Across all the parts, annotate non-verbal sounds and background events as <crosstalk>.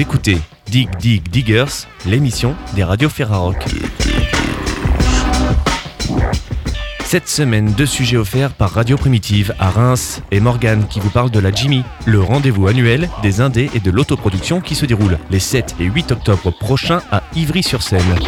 Écoutez Dig Dig Diggers, l'émission des radios Ferrarock. Cette semaine, deux sujets offerts par Radio Primitive à Reims et Morgane qui vous parle de la Jimmy, le rendez-vous annuel des indés et de l'autoproduction qui se déroule les 7 et 8 octobre prochains à Ivry-sur-Seine.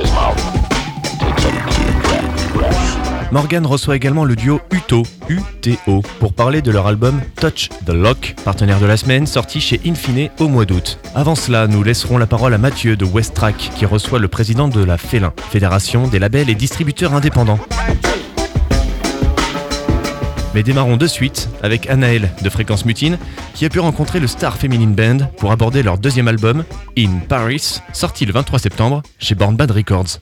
Morgan reçoit également le duo Uto, UTO, pour parler de leur album Touch the Lock, partenaire de la semaine, sorti chez Infine au mois d'août. Avant cela, nous laisserons la parole à Mathieu de West Track, qui reçoit le président de la Félin, Fédération des labels et distributeurs indépendants. Mais démarrons de suite avec Anaël de Fréquence Mutine, qui a pu rencontrer le Star Feminine Band pour aborder leur deuxième album, In Paris, sorti le 23 septembre chez Born Bad Records.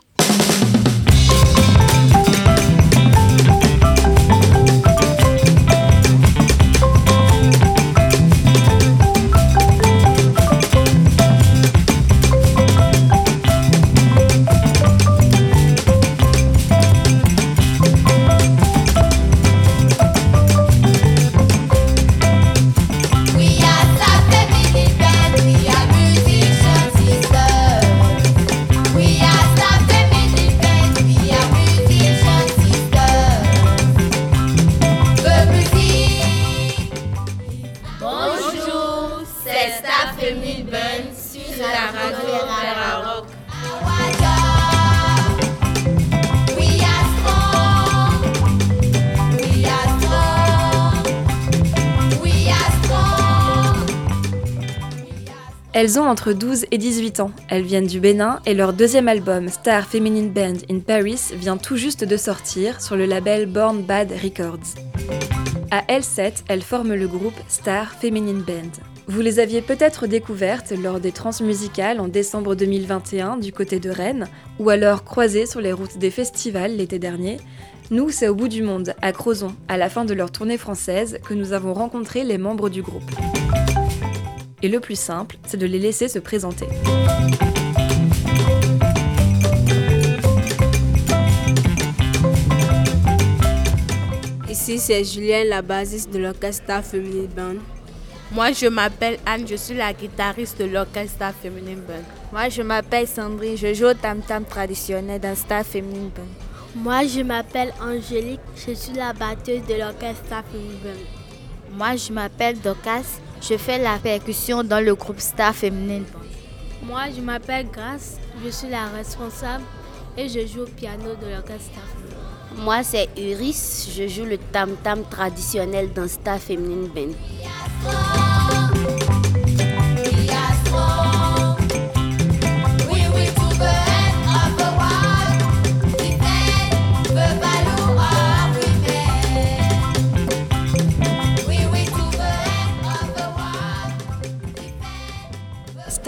Elles ont entre 12 et 18 ans. Elles viennent du Bénin et leur deuxième album, Star Feminine Band in Paris, vient tout juste de sortir sur le label Born Bad Records. À L7, elles forment le groupe Star Feminine Band. Vous les aviez peut-être découvertes lors des transmusicales en décembre 2021 du côté de Rennes, ou alors croisées sur les routes des festivals l'été dernier. Nous, c'est au bout du monde, à Crozon, à la fin de leur tournée française, que nous avons rencontré les membres du groupe. Et le plus simple, c'est de les laisser se présenter. Ici, c'est Julien, la bassiste de l'orchestre Feminine Band. Moi, je m'appelle Anne, je suis la guitariste de l'orchestre Feminine Band. Moi, je m'appelle Sandrine, je joue au tam-tam traditionnel dans Star Feminine Band. Moi, je m'appelle Angélique, je suis la batteuse de l'orchestre Feminine Band. Moi, je m'appelle Docas, je fais la percussion dans le groupe Star Feminine Band. Moi, je m'appelle Grace, je suis la responsable et je joue au piano de l'orchestre Star. Moi, c'est Iris, je joue le tam-tam traditionnel dans Star Feminine Band.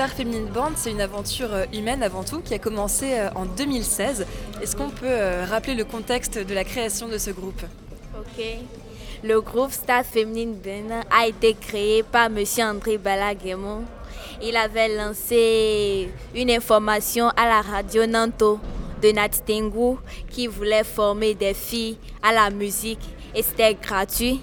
Star Feminine Band, c'est une aventure euh, humaine avant tout qui a commencé euh, en 2016. Est-ce qu'on peut euh, rappeler le contexte de la création de ce groupe? Ok. Le groupe Star Feminine Band a été créé par M. André Balaguemon. Il avait lancé une information à la radio Nanto de Natitengu qui voulait former des filles à la musique et c'était gratuit.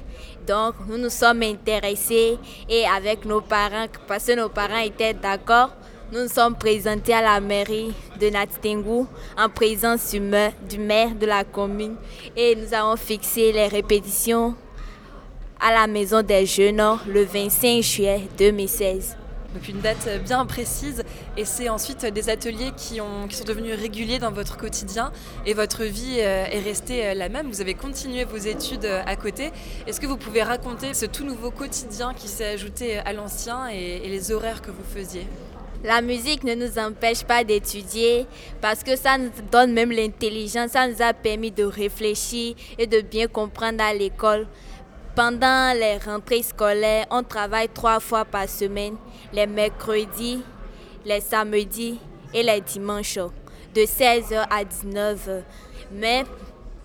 Donc, nous nous sommes intéressés et avec nos parents, parce que nos parents étaient d'accord, nous nous sommes présentés à la mairie de Natitengu en présence du maire, du maire de la commune et nous avons fixé les répétitions à la maison des jeunes le 25 juillet 2016 donc une date bien précise. Et c'est ensuite des ateliers qui, ont, qui, sont devenus réguliers dans votre quotidien et votre vie euh, est restée euh, la même. Vous avez continué vos études euh, à côté. Est-ce que vous pouvez raconter ce tout nouveau quotidien qui s'est ajouté à l'ancien et les horaires que vous faisiez? La musique ne nous empêche pas d'étudier parce que ça nous donne même l'intelligence, ça nous a permis de réfléchir et de bien comprendre à l'école. Pendant les rentrées scolaires, on travaille trois fois par semaine, les mercredis, les samedis et les dimanches, de 16h à 19h. Mais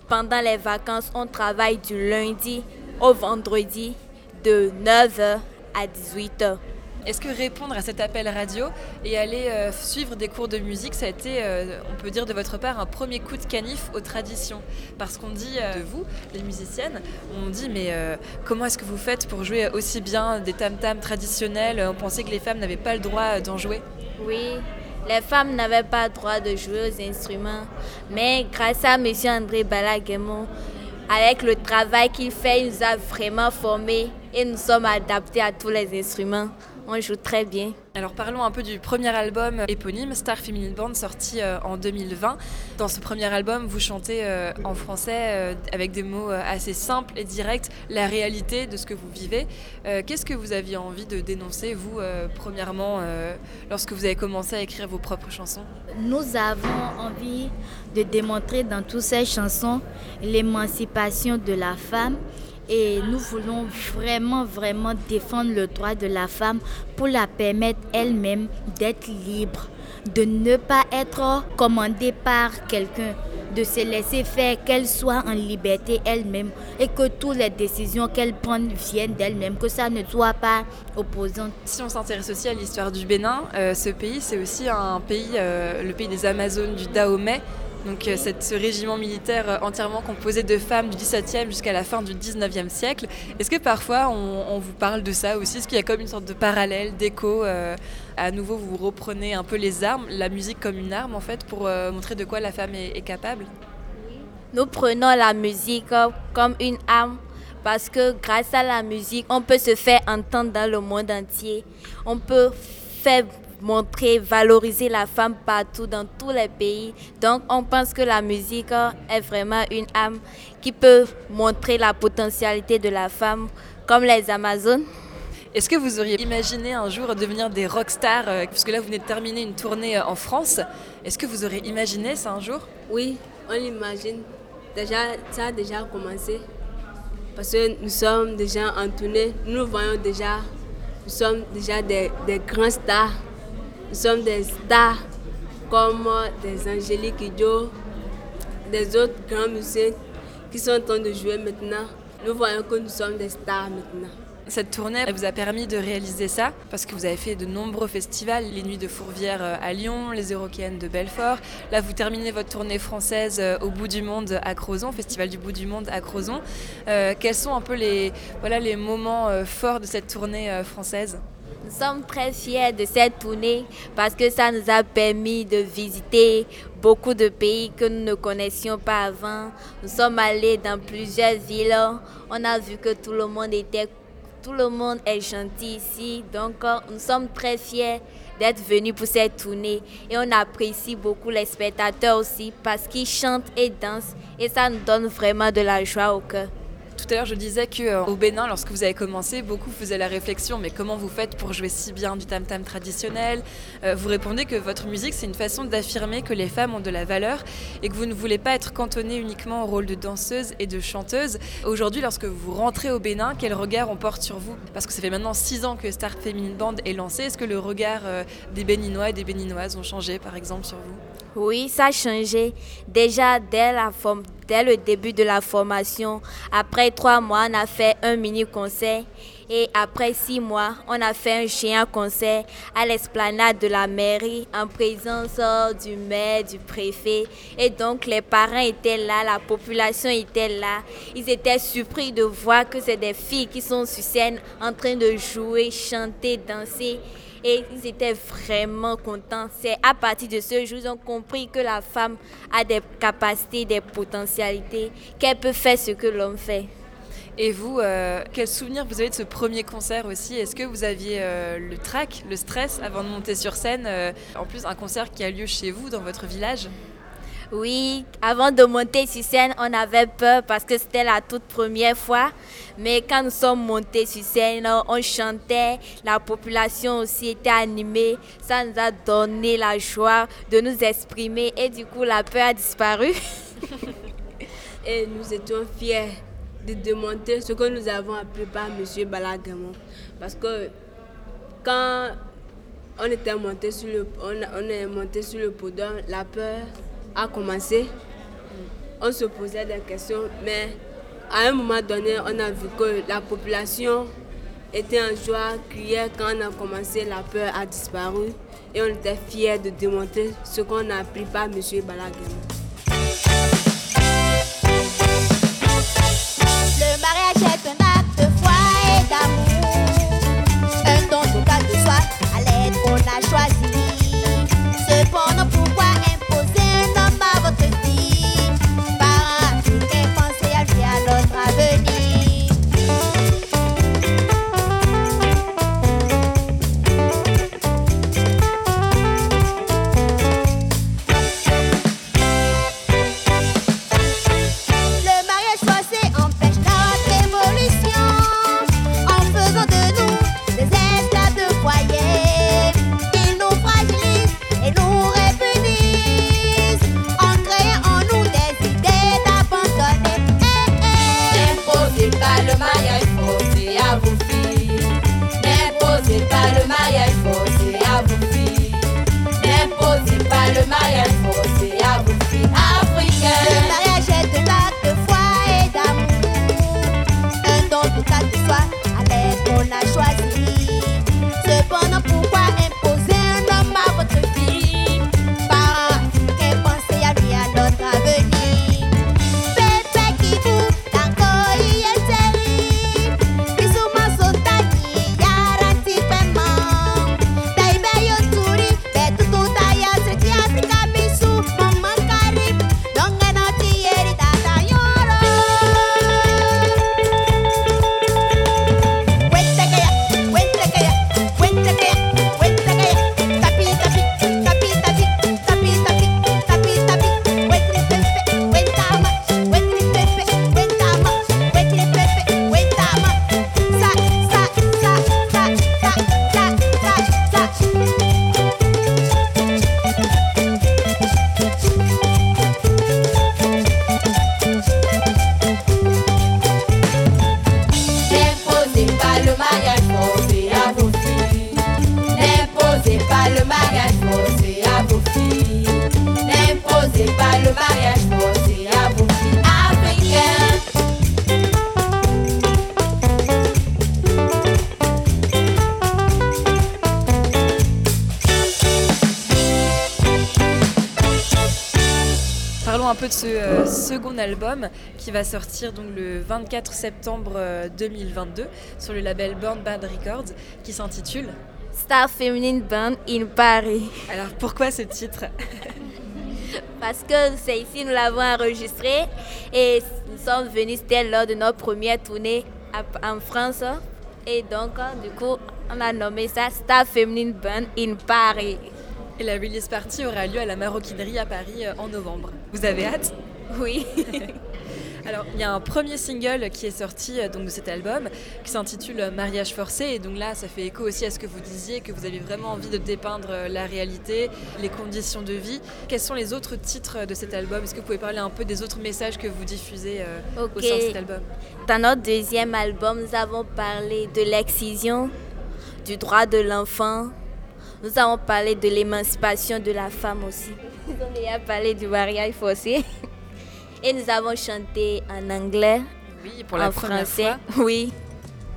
pendant les vacances, on travaille du lundi au vendredi, de 9h à 18h. Est-ce que répondre à cet appel radio et aller euh, suivre des cours de musique, ça a été, euh, on peut dire de votre part, un premier coup de canif aux traditions? Parce qu'on dit euh, de vous, les musiciennes, on dit mais comment est-ce que vous faites pour jouer aussi bien des tam-tams traditionnels? On pensait que les femmes n'avaient pas le droit d'en jouer Oui, les femmes n'avaient pas le droit de jouer aux instruments, mais grâce à M. André Balaguemon, avec le travail qu'il fait, il nous a vraiment formés et nous sommes adaptés à tous les instruments. On joue très bien. Alors parlons un peu du premier album éponyme, Star Feminine Band, sorti euh, en 2020. Dans ce premier album, vous chantez euh, en français euh, avec des mots assez simples et directs la réalité de ce que vous vivez. Qu'est-ce que vous aviez envie de dénoncer, vous, premièrement, lorsque vous avez commencé à écrire vos propres chansons? Nous avons envie de démontrer dans toutes ces chansons l'émancipation de la femme et nous voulons vraiment, vraiment défendre le droit de la femme pour la permettre elle-même d'être libre, de ne pas être commandée par quelqu'un, de se laisser faire, qu'elle soit en liberté elle-même et que toutes les décisions qu'elle prend viennent d'elle-même, que ça ne soit pas opposant. Si on s'intéresse aussi à l'histoire du Bénin, euh, ce pays, c'est aussi un pays, euh, le pays des Amazones, du Dahomey. Donc euh, ce régiment militaire euh, entièrement composé de femmes du XVIIe jusqu'à la fin du XIXe siècle. Est-ce que parfois on, vous parle de ça aussi? Est-ce qu'il y a comme une sorte de parallèle, d'écho euh, À nouveau, vous reprenez un peu les armes, la musique comme une arme en fait, pour montrer de quoi la femme est, est capable? Nous prenons la musique comme une arme parce que grâce à la musique, on peut se faire entendre dans le monde entier. On peut faire montrer, valoriser la femme partout dans tous les pays. Donc on pense que la musique est vraiment une âme qui peut montrer la potentialité de la femme, comme les Amazones. Est-ce que vous auriez imaginé un jour devenir des rockstars euh, Puisque là, vous venez de terminer une tournée euh, en France. Est-ce que vous auriez imaginé ça un jour? Oui, on l'imagine. Déjà, ça a déjà commencé. Parce que nous sommes déjà en tournée. Nous voyons déjà, nous sommes déjà des, des grands stars. Nous sommes des stars comme des Angéliques Kidjo, des autres grands musiciens qui sont en train de jouer maintenant. Nous voyons que nous sommes des stars maintenant. Cette tournée vous a permis de réaliser ça parce que vous avez fait de nombreux festivals, les Nuits de Fourvière euh, à Lyon, les Eurokéennes de Belfort. Là, vous terminez votre tournée française euh, au bout du monde à Crozon, Festival du bout du monde à Crozon. Euh, quels sont un peu les, voilà, les moments forts de cette tournée française? Nous sommes très fiers de cette tournée parce que ça nous a permis de visiter beaucoup de pays que nous ne connaissions pas avant. Nous sommes allés dans plusieurs villes. On a vu que tout le monde était tout le monde est gentil ici. Donc nous sommes très fiers d'être venus pour cette tournée et on apprécie beaucoup les spectateurs aussi parce qu'ils chantent et dansent et ça nous donne vraiment de la joie au cœur. Tout à l'heure, je disais qu'au euh, Bénin, lorsque vous avez commencé, beaucoup faisaient la réflexion mais comment vous faites pour jouer si bien du tam-tam traditionnel? Euh, Vous répondez que votre musique, c'est une façon d'affirmer que les femmes ont de la valeur et que vous ne voulez pas être cantonné uniquement au rôle de danseuse et de chanteuse. Aujourd'hui, lorsque vous rentrez au Bénin, quel regard on porte sur vous? Parce que ça fait maintenant six ans que Star Feminine Band est lancé. Est-ce que le regard euh, des Béninois et des Béninoises ont changé, par exemple, sur vous? Oui, ça a changé. Déjà dès, le début de la formation, après trois mois, on a fait un mini concert. Et après six mois, on a fait un chien concert à l'esplanade de la mairie en présence du maire, du préfet. Et donc les parents étaient là, la population était là. Ils étaient surpris de voir que c'est des filles qui sont sur scène en train de jouer, chanter, danser et ils étaient vraiment contents. C'est à partir de ce jour qu'ils ont compris que la femme a des capacités, des potentialités, qu'elle peut faire ce que l'homme fait. Et vous, euh, quel souvenir vous avez de ce premier concert aussi? Est-ce que vous aviez euh, le trac, le stress avant de monter sur scène euh, En plus, un concert qui a lieu chez vous, dans votre village? Oui, avant de monter sur scène, on avait peur parce que c'était la toute première fois. Mais quand nous sommes montés sur scène, on chantait, la population aussi était animée. Ça nous a donné la joie de nous exprimer et du coup, la peur a disparu. <laughs> et nous étions fiers de démontrer ce que nous avons appris par M. Balagamon. Parce que quand on est monté sur le podium, la peur a commencé, on se posait des questions, mais à un moment donné, on a vu que la population était en joie, criait quand on a commencé, la peur a disparu et on était fiers de démontrer ce qu'on a appris par M. Balaguer. Le mariage est un acte de foi et d'amour. Un don total de soi, à l'aide qu'on a choisi. Cependant, pourquoi second album qui va sortir donc le 24 septembre 2022 euh, sur le label Born Bad Records qui s'intitule Star Feminine Band in Paris. Alors pourquoi ce titre? <laughs> Parce que c'est ici nous l'avons enregistré et nous sommes venus, c'était lors de notre première tournée en France. Et donc, du coup, on a nommé ça Star Feminine Band in Paris. Et la release party aura lieu à la Maroquinerie à Paris euh, en novembre. Vous avez hâte? Oui. <laughs> Alors, il y a un premier single qui est sorti euh, donc, de cet album qui s'intitule euh, Mariage forcé. Et donc là, ça fait écho aussi à ce que vous disiez, que vous avez vraiment envie de dépeindre la réalité, les conditions de vie. Quels sont les autres titres de cet album? Est-ce que vous pouvez parler un peu des autres messages que vous diffusez au sein de cet album? Dans notre deuxième album, nous avons parlé de l'excision, du droit de l'enfant, nous avons parlé de l'émancipation de la femme aussi. Nous avons déjà parlé du mariage forcé. Et nous avons chanté en anglais, oui, pour la en français. Oui.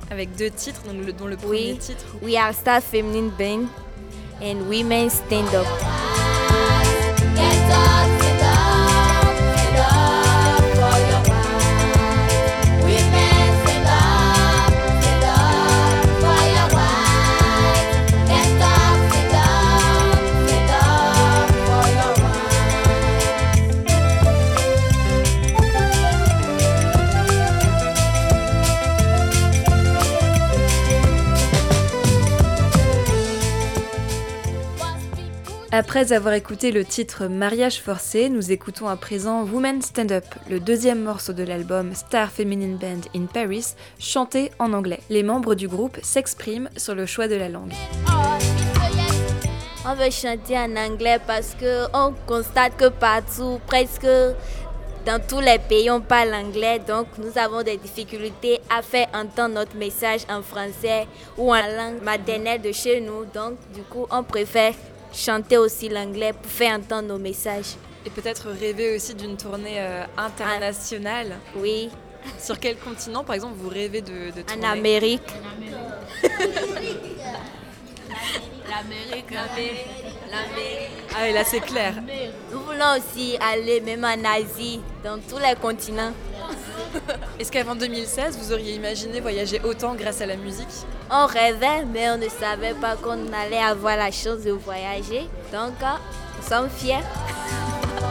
Avec deux titres, dont le, dont le premier oui. titre. We are Star Feminine Band and Women Stand Up. Après avoir écouté le titre Mariage forcé, nous écoutons à présent Women Stand Up, le deuxième morceau de l'album Star Feminine Band in Paris, chanté en anglais. Les membres du groupe s'expriment sur le choix de la langue. On veut chanter en anglais parce que on constate que partout, presque dans tous les pays, on parle anglais, donc nous avons des difficultés à faire entendre notre message en français ou en langue maternelle de chez nous. Donc, du coup, on préfère chanter aussi l'anglais pour faire entendre nos messages. Et peut-être rêver aussi d'une tournée euh, internationale. Ah, oui. <laughs> Sur quel continent, par exemple, vous rêvez de, de tourner? En Amérique. <laughs> L'Amérique. L'Amérique. Ah, et là, c'est clair. Nous voulons aussi aller même en Asie, dans tous les continents. <laughs> Est-ce qu'avant 2016, vous auriez imaginé voyager autant grâce à la musique On rêvait, mais on ne savait pas qu'on allait avoir la chance de voyager. Donc, nous sommes fiers. <laughs>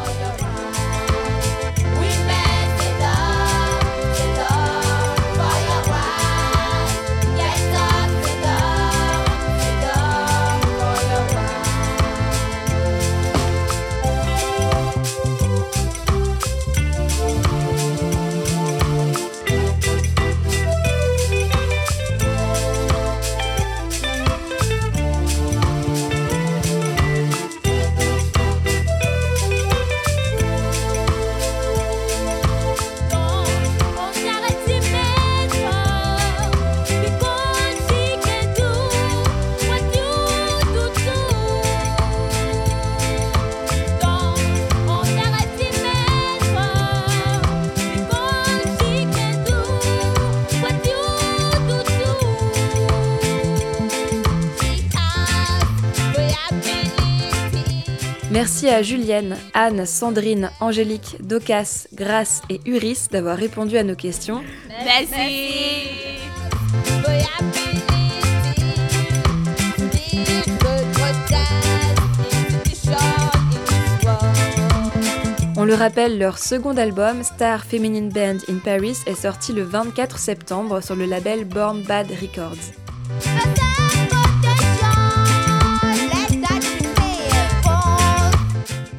Merci à Julienne, Anne, Sandrine, Angélique, Docas, Grace et Uris d'avoir répondu à nos questions. Merci. On le rappelle, leur second album, Star Feminine Band in Paris, est sorti le 24 septembre sur le label Born Bad Records.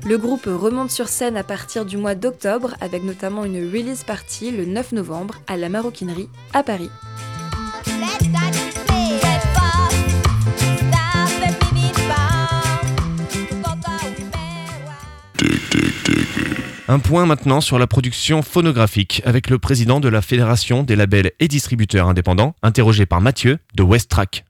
Le groupe remonte sur scène à partir du mois d'octobre avec notamment une release party le 9 novembre à la Maroquinerie à Paris. Un point maintenant sur la production phonographique avec le président de la Fédération des labels et distributeurs indépendants, interrogé par Mathieu de West Track.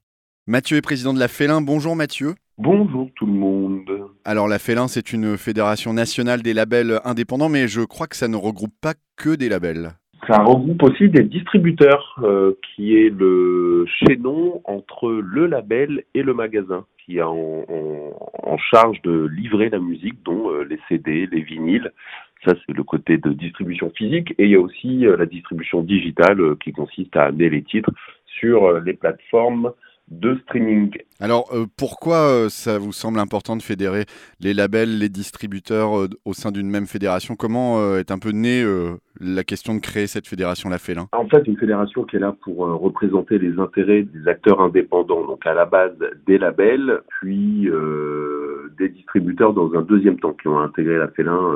Mathieu est président de la Félin. Bonjour Mathieu. Bonjour tout le monde. Alors la Félin, c'est une fédération nationale des labels indépendants, mais je crois que ça ne regroupe pas que des labels. Ça regroupe aussi des distributeurs, euh, qui est le chaînon entre le label et le magasin, qui a en, charge de livrer la musique, dont euh, les CD, les vinyles. Ça, c'est le côté de distribution physique. Et il y a aussi euh, la distribution digitale, qui consiste à amener les titres sur les plateformes de streaming. Alors euh, pourquoi euh, ça vous semble important de fédérer les labels, les distributeurs euh, au sein d'une même fédération? Comment est un peu née la question de créer cette fédération La Félin? En fait, une fédération qui est là pour représenter les intérêts des acteurs indépendants, donc à la base des labels, puis des distributeurs dans un deuxième temps, qui ont intégré la Félin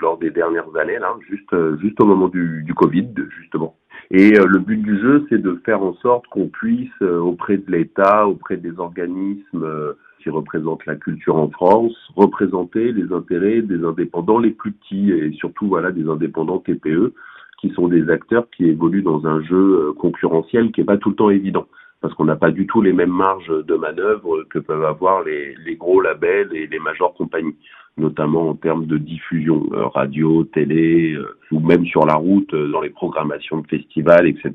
lors des dernières années, là, juste, juste au moment du, du Covid, justement. Et euh, le but du jeu, c'est de faire en sorte qu'on puisse, euh, auprès de l'État, auprès des organismes euh, qui représentent la culture en France, représenter les intérêts des indépendants les plus petits et surtout voilà des indépendants TPE qui sont des acteurs qui évoluent dans un jeu concurrentiel qui est pas tout le temps évident parce qu'on n'a pas du tout les mêmes marges de manœuvre que peuvent avoir les, gros labels et les majors compagnies, notamment en termes de diffusion euh, radio, télé euh, ou même sur la route euh, dans les programmations de festivals, etc.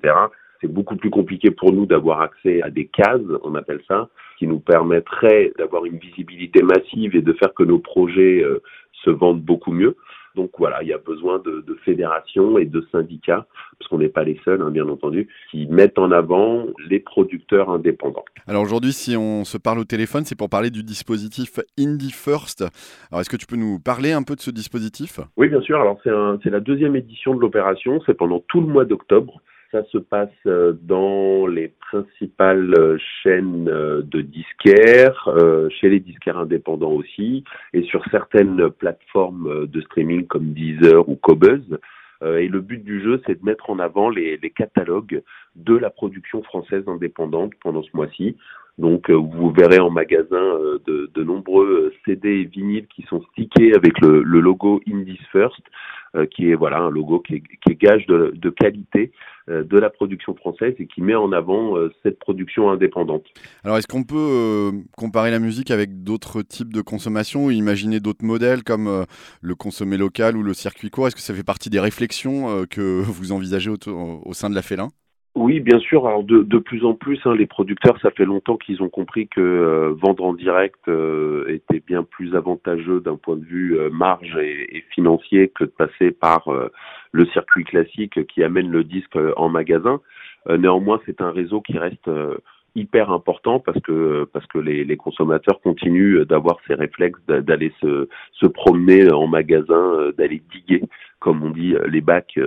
C'est beaucoup plus compliqué pour nous d'avoir accès à des cases, on appelle ça, qui nous permettraient d'avoir une visibilité massive et de faire que nos projets se vendent beaucoup mieux. Donc voilà, il y a besoin de, de fédérations et de syndicats, parce qu'on n'est pas les seuls, hein, bien entendu, qui mettent en avant les producteurs indépendants. Alors aujourd'hui, si on se parle au téléphone, c'est pour parler du dispositif Indie First. Alors est-ce que tu peux nous parler un peu de ce dispositif? Oui, bien sûr. Alors c'est la deuxième édition de l'opération. C'est pendant tout le mois d'octobre. Ça se passe euh, dans les principales euh, chaînes euh, de disquaires, chez les disquaires indépendants aussi, et sur certaines plateformes de streaming comme Deezer ou Cobuzz. Et le but du jeu, c'est de mettre en avant les, les catalogues de la production française indépendante pendant ce mois-ci. Donc, euh, vous verrez en magasin euh, de, nombreux euh, CD et vinyles qui sont stickés avec le, logo Indies First, qui est voilà un logo qui est, gage de, qualité de la production française et qui met en avant cette production indépendante. Alors est-ce qu'on peut comparer la musique avec d'autres types de consommation ou imaginer d'autres modèles comme le consommer local ou le circuit court? Est-ce que ça fait partie des réflexions que vous envisagez au sein de la Félin? Oui, bien sûr. Alors de, de plus en plus, hein, les producteurs, ça fait longtemps qu'ils ont compris que euh, vendre en direct euh, était bien plus avantageux d'un point de vue euh, marge et, et financier que de passer par euh, le circuit classique qui amène le disque euh, en magasin. Euh, néanmoins, c'est un réseau qui reste hyper important parce que parce que les, les consommateurs continuent d'avoir ces réflexes d'a- d'aller se, se promener en magasin, d'aller diguer, comme on dit, les bacs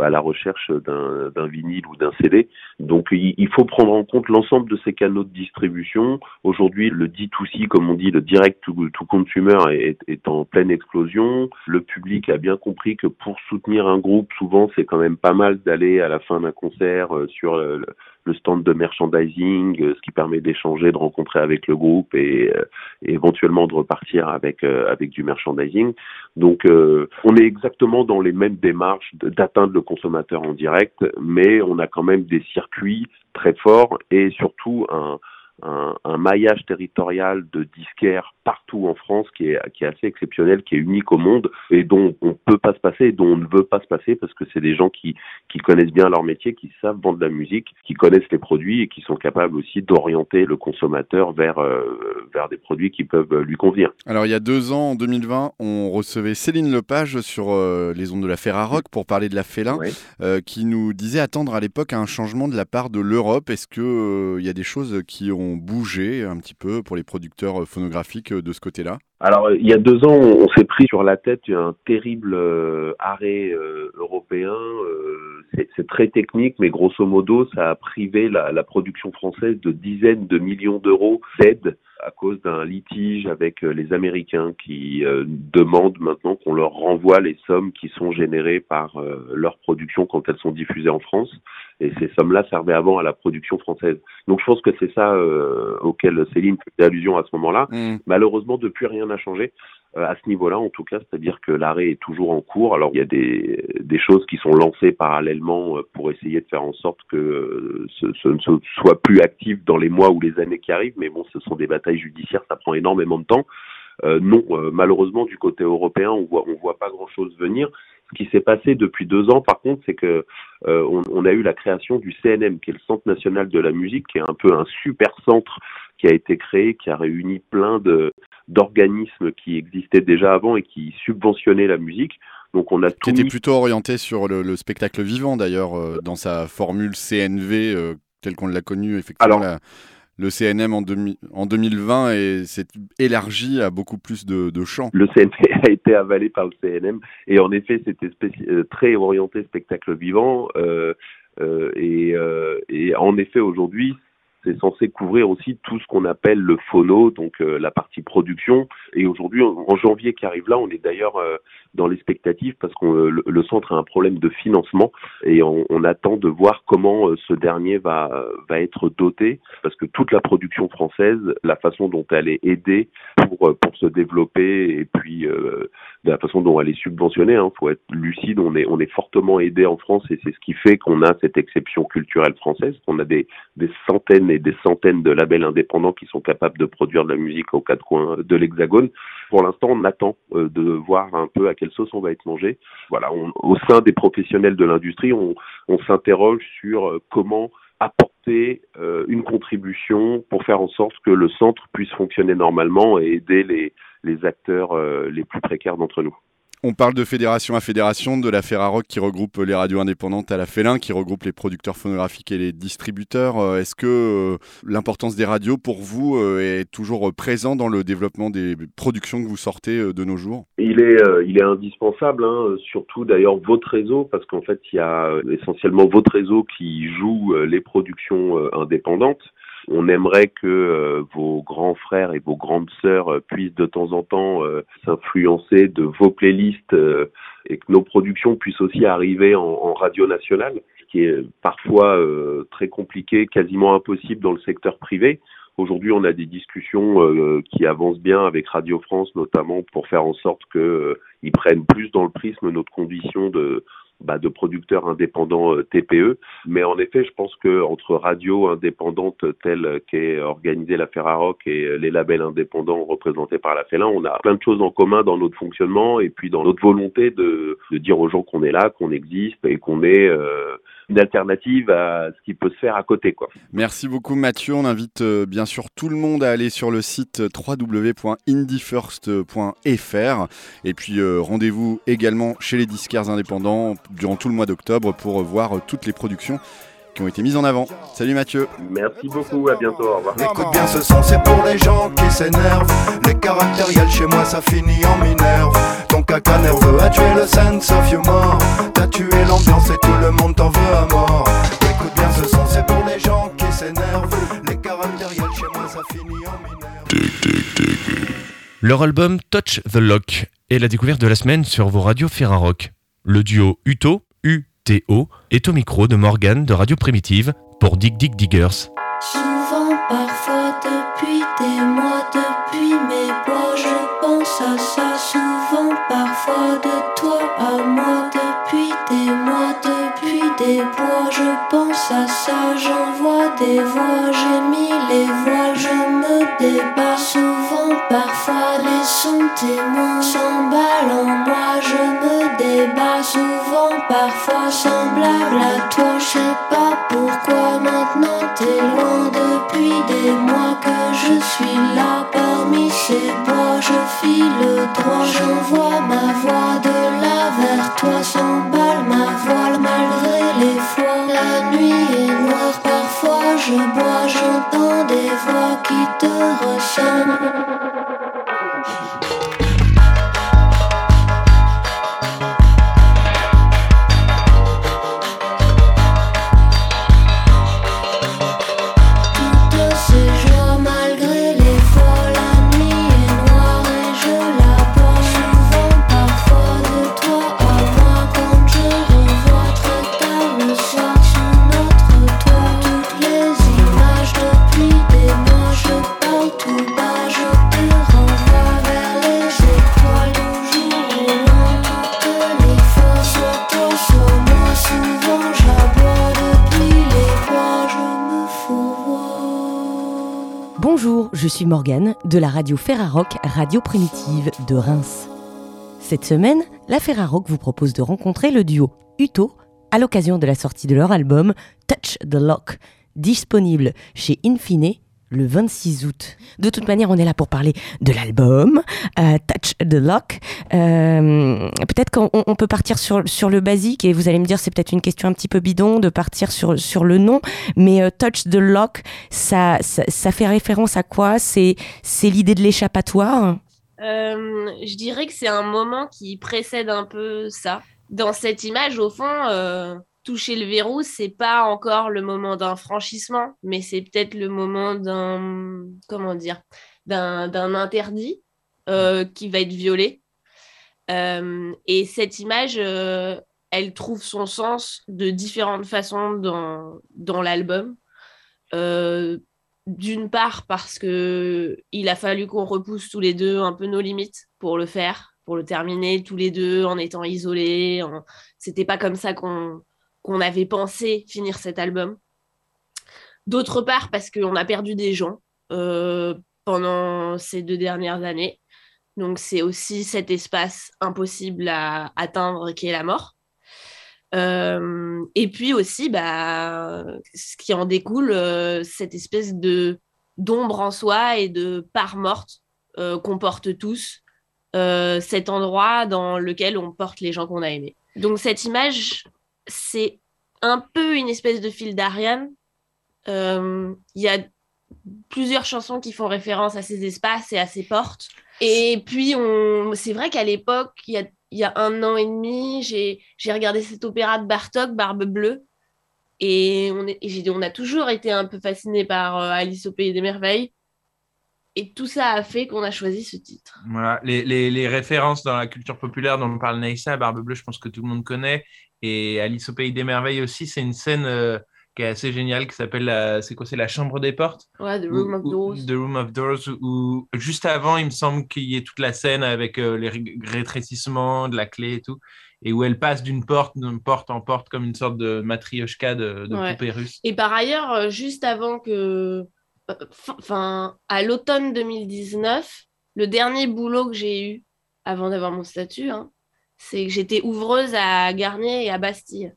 à la recherche d'un vinyle ou d'un CD. Donc il, faut prendre en compte l'ensemble de ces canaux de distribution. Aujourd'hui, le D2C, comme on dit, le direct to, to consumer est, est en pleine explosion. Le public a bien compris que pour soutenir un groupe, souvent c'est quand même pas mal d'aller à la fin d'un concert euh, sur le, stand de merchandising, euh, ce qui permet d'échanger, de rencontrer avec le groupe et, euh, et éventuellement de repartir avec euh, avec du merchandising. Donc euh, on est exactement dans les mêmes démarches d'atteindre le consommateur en direct, mais on a quand même des circuits très forts et surtout un, un, maillage territorial de disquaires partout en France qui est, qui est assez exceptionnel, qui est unique au monde et dont on ne peut pas se passer, et dont on ne veut pas se passer parce que c'est des gens qui, qui connaissent bien leur métier, qui savent vendre de la musique, qui connaissent les produits et qui sont capables aussi d'orienter le consommateur vers, euh, vers des produits qui peuvent lui convenir. Alors il y a deux ans, en 2020, on recevait Céline Lepage sur euh, les ondes de la Ferrarock pour parler de la Félin, euh, qui nous disait attendre à l'époque un changement de la part de l'Europe. Est-ce qu'il il y a des choses qui ont bougé un petit peu pour les producteurs phonographiques de ce côté-là alors, il y a deux ans, on s'est pris sur la tête un terrible euh, arrêt euh, européen. Euh, c'est très technique, mais grosso modo, ça a privé la, la production française de dizaines de millions d'euros d'aide à cause d'un litige avec les Américains qui demandent maintenant qu'on leur renvoie les sommes qui sont générées par leur production quand elles sont diffusées en France. Et ces sommes-là servaient avant à la production française. Donc, je pense que c'est ça auquel Céline faisait allusion à ce moment-là. Mmh. Malheureusement, depuis rien n'a changé euh, à ce niveau-là, en tout cas, c'est-à-dire que l'arrêt est toujours en cours. Alors il y a des, choses qui sont lancées parallèlement euh, pour essayer de faire en sorte que euh, ce, ce ne soit plus actif dans les mois ou les années qui arrivent, mais bon, ce sont des batailles judiciaires, ça prend énormément de temps. Euh, non, malheureusement, du côté européen, on voit, voit pas grand-chose venir. Ce qui s'est passé depuis deux ans, par contre, c'est que on, on, a eu la création du CNM, qui est le Centre national de la musique, qui est un peu un super centre qui a été créé, qui a réuni plein de d'organismes qui existaient déjà avant et qui subventionnaient la musique. Donc on a qui était plutôt orienté sur le, spectacle vivant d'ailleurs euh, dans sa formule CNV euh, telle qu'on l'a connue effectivement. le CNM en, en 2020 et s'est élargi à beaucoup plus de, de chants. Le CNV <laughs> a été avalé par le CNM et en effet c'était euh, très orienté spectacle vivant et, et, en effet aujourd'hui c'est censé couvrir aussi tout ce qu'on appelle le phono, donc euh, la partie production. Et aujourd'hui, en, janvier qui arrive là, on est d'ailleurs euh, dans l'expectative parce que euh, le, centre a un problème de financement et on, on attend de voir comment ce dernier va va être doté parce que toute la production française, la façon dont elle est aidée pour pour se développer et puis de la façon dont elle est subventionnée, il hein, faut être lucide, on est on est fortement aidé en France et c'est ce qui fait qu'on a cette exception culturelle française, qu'on a des des centaines des centaines de labels indépendants qui sont capables de produire de la musique aux quatre coins de l'Hexagone. Pour l'instant, on attend euh, de voir un peu à quelle sauce on va être mangé. Voilà, au sein des professionnels de l'industrie, on, s'interroge sur euh, comment apporter euh, une contribution pour faire en sorte que le centre puisse fonctionner normalement et aider les, les acteurs les plus précaires d'entre nous. On parle de fédération à fédération, de la Ferrarock qui regroupe les radios indépendantes à la Félin, qui regroupe les producteurs phonographiques et les distributeurs. Euh, est-ce que euh, l'importance des radios pour vous euh, est toujours présent dans le développement des productions que vous sortez de nos jours? Il est, il est indispensable, hein, surtout d'ailleurs votre réseau, parce qu'en fait il y a essentiellement votre réseau qui joue les productions indépendantes. On aimerait que euh, vos grands frères et vos grandes sœurs euh, puissent de temps en temps euh, s'influencer de vos playlists et que nos productions puissent aussi arriver en, radio nationale, ce qui est parfois très compliqué, quasiment impossible dans le secteur privé. Aujourd'hui, on a des discussions qui avancent bien avec Radio France, notamment pour faire en sorte qu'ils prennent plus dans le prisme notre condition de, bah, de producteurs indépendants euh, TPE. Mais en effet, je pense que entre radio indépendante telle qu'est organisée la Ferrarock et les labels indépendants représentés par la Félin, on a plein de choses en commun dans notre fonctionnement et puis dans notre volonté de, dire aux gens qu'on est là, qu'on existe et qu'on est euh, une alternative à ce qui peut se faire à côté. Quoi. Merci beaucoup Mathieu. On invite euh, bien sûr tout le monde à aller sur le site www.indiefirst.fr et puis rendez-vous également chez les disquaires indépendants durant tout le mois d'octobre pour voir toutes les productions qui ont été mises en avant. Salut Mathieu. Merci beaucoup, à bientôt, au revoir. Écoute bien ce son, c'est pour les gens qui s'énervent. Les caractériels chez moi, ça finit en minerve. Ton caca nerveux a tué le sense of humor. T'as tué l'ambiance et tout le monde t'en veut à mort. Écoute bien ce son, c'est pour les gens qui s'énervent. Les caractériels chez moi, ça finit en minerve. Leur album Touch the Lock est la découverte de la semaine sur vos radios Ferrarock. Le duo Uto, U-T-O, est au micro de Morgan de Radio Primitive pour Dig Dig Diggers. Souvent, parfois, depuis des mois, depuis mes bois, je pense à ça. Souvent, parfois, de toi à ça, j'envoie des voix, j'ai mis les voiles, je me débat souvent, parfois les sons témoins s'emballent en moi, je me débat souvent, parfois semblable à toi, je sais pas pourquoi maintenant t'es loin depuis des mois que je suis là parmi ces bois, je file droit, j'envoie ma voix de là vers toi, s'emballe ma voile malgré les fois. La nuit je bois, j'entends des voix qui te ressemblent. Suis Morgane de la radio Ferrarock, radio primitive de Reims. Cette semaine, la Ferrarock vous propose de rencontrer le duo Uto à l'occasion de la sortie de leur album Touch the Lock, disponible chez Infine le 26 août. De toute manière, on est là pour parler de l'album euh, Touch the Lock. Euh, peut-être qu'on on peut partir sur, sur le basique et vous allez me dire c'est peut-être une question un petit peu bidon de partir sur, sur le nom, mais euh, Touch the Lock, ça, ça, ça fait référence à quoi? C'est c'est l'idée de l'échappatoire? Je dirais que c'est un moment qui précède un peu ça. Dans cette image, au fond, toucher le verrou, c'est pas encore le moment d'un franchissement, mais c'est peut-être le moment d'un, comment dire, d'un, d'un interdit euh, qui va être violé. Euh, et cette image, euh, elle trouve son sens de différentes façons dans, dans l'album. D'une part parce que il a fallu qu'on repousse tous les deux un peu nos limites pour le faire, pour le terminer tous les deux en étant isolés. En... C'était pas comme ça qu'on qu'on avait pensé finir cet album. D'autre part parce qu'on a perdu des gens euh, pendant ces deux dernières années. Donc c'est aussi cet espace impossible à atteindre qui est la mort. Euh, et puis aussi, bah, ce qui en découle, euh, cette espèce de d'ombre en soi et de part morte qu'on porte tous, cet endroit dans lequel on porte les gens qu'on a aimés. Donc cette image, c'est un peu une espèce de fil d'Ariane. Euh, Il y a plusieurs chansons qui font référence à ces espaces et à ces portes. Et puis, on... c'est vrai qu'à l'époque, il y a, y a un an et demi, j'ai regardé cet opéra de Bartok, Barbe Bleue. Et on, est, on a toujours été un peu fasciné par euh, Alice au Pays des Merveilles. Et tout ça a fait qu'on a choisi ce titre. Voilà, les, les, références dans la culture populaire dont parle Naïssa, Barbe Bleue, je pense que tout le monde connaît. Et Alice au Pays des Merveilles aussi, c'est une scène euh, qui est assez géniale qui s'appelle la, c'est quoi, c'est la chambre des portes? Ouais, The Room of Où- Doors. The Room of Doors, où juste avant, il me semble qu'il y ait toute la scène avec euh, les ré- rétrécissements de la clé et tout, et où elle passe d'une porte, d'une porte en porte comme une sorte de matrioshka de, de Ouais. poupée russe. Et par ailleurs, euh, juste avant que. fin- Enfin, à l'automne 2019, le dernier boulot que j'ai eu avant d'avoir mon statut, hein, c'est que j'étais ouvreuse à Garnier et à Bastille.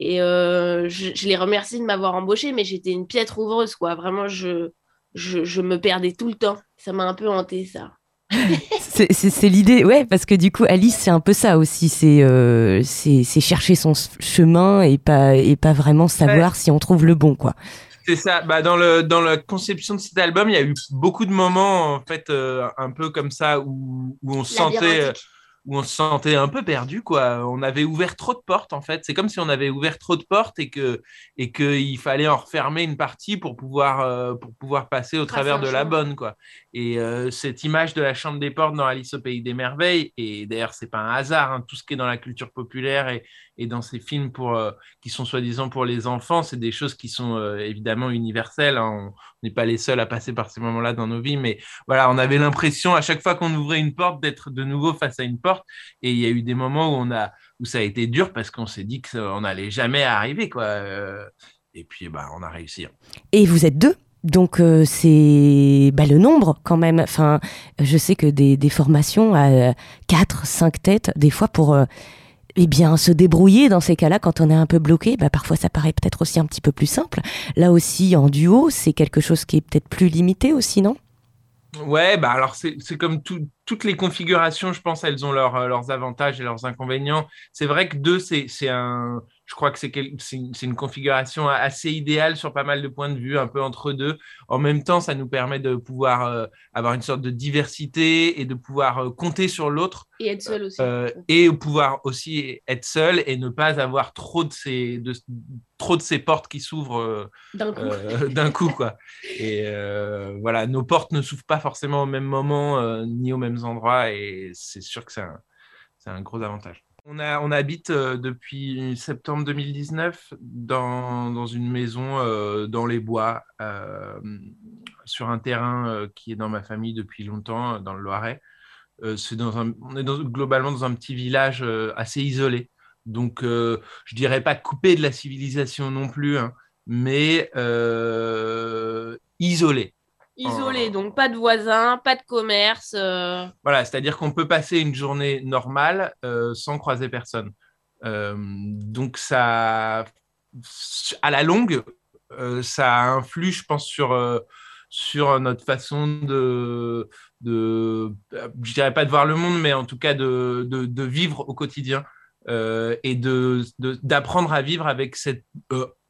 Et euh, je, je les remercie de m'avoir embauchée, mais j'étais une piètre ouvreuse, quoi. Vraiment, je, je, je me perdais tout le temps. Ça m'a un peu hanté, ça. <laughs> C'est l'idée, ouais, parce que du coup, Alice, c'est un peu ça aussi. C'est euh, c'est c'est chercher son chemin et pas, et pas vraiment savoir si on trouve le bon, quoi. C'est ça. Bah, dans, le, dans la conception de cet album, il y a eu beaucoup de moments, en fait, euh, un peu comme ça, où, où on se sentait, euh. Où on se sentait un peu perdu, quoi. On avait ouvert trop de portes, en fait. C'est comme si on avait ouvert trop de portes et que et qu'il fallait en refermer une partie pour pouvoir, euh, pour pouvoir passer au travers de la bonne, quoi. Et euh, cette image de la chambre des portes dans Alice au pays des merveilles, et d'ailleurs, c'est pas un hasard, hein, tout ce qui est dans la culture populaire et, et dans ces films pour, euh, qui sont soi-disant pour les enfants, c'est des choses qui sont euh, évidemment universelles. hein. On n'est pas les seuls à passer par ces moments-là dans nos vies, mais voilà, on avait l'impression à chaque fois qu'on ouvrait une porte d'être de nouveau face à une porte. Et il y a eu des moments où, on a, où ça a été dur parce qu'on s'est dit qu'on n'allait jamais arriver. Quoi. et puis, bah, on a réussi. Hein. Et vous êtes deux donc c'est bah, le nombre quand même. Enfin, je sais que des, formations à 4, 5 têtes, des fois pour eh bien, se débrouiller dans ces cas-là, quand on est un peu bloqué, bah, parfois ça paraît peut-être aussi un petit peu plus simple. Là aussi, en duo, c'est quelque chose qui est peut-être plus limité aussi, non? Ouais, bah alors c'est comme toutes les configurations, je pense, elles ont euh, leurs avantages et leurs inconvénients. C'est vrai que deux, c'est un, je crois que c'est une configuration assez idéale sur pas mal de points de vue, un peu entre deux. En même temps, ça nous permet de pouvoir euh, avoir une sorte de diversité et de pouvoir euh, compter sur l'autre. Et être seul aussi. Euh, et pouvoir aussi être seul et ne pas avoir trop de ces, de, trop de ces portes qui s'ouvrent d'un coup. d'un coup quoi. Et voilà, nos portes ne s'ouvrent pas forcément au même moment ni aux mêmes endroits et c'est sûr que c'est un, un gros avantage. On, habite euh, depuis septembre 2019 dans, une maison euh, dans les bois, euh, sur un terrain qui est dans ma famille depuis longtemps, dans le Loiret. on est globalement dans un petit village assez isolé. Donc, je dirais pas coupé de la civilisation non plus, hein, mais isolé. Isolé, donc pas de voisins, pas de commerce. Euh. Voilà, c'est-à-dire qu'on peut passer une journée normale euh, sans croiser personne. Euh, donc ça, à la longue, ça influe, je pense, sur, sur notre façon de, de, je dirais pas de voir le monde, mais en tout cas de, de, de vivre au quotidien et d'apprendre à vivre avec cette,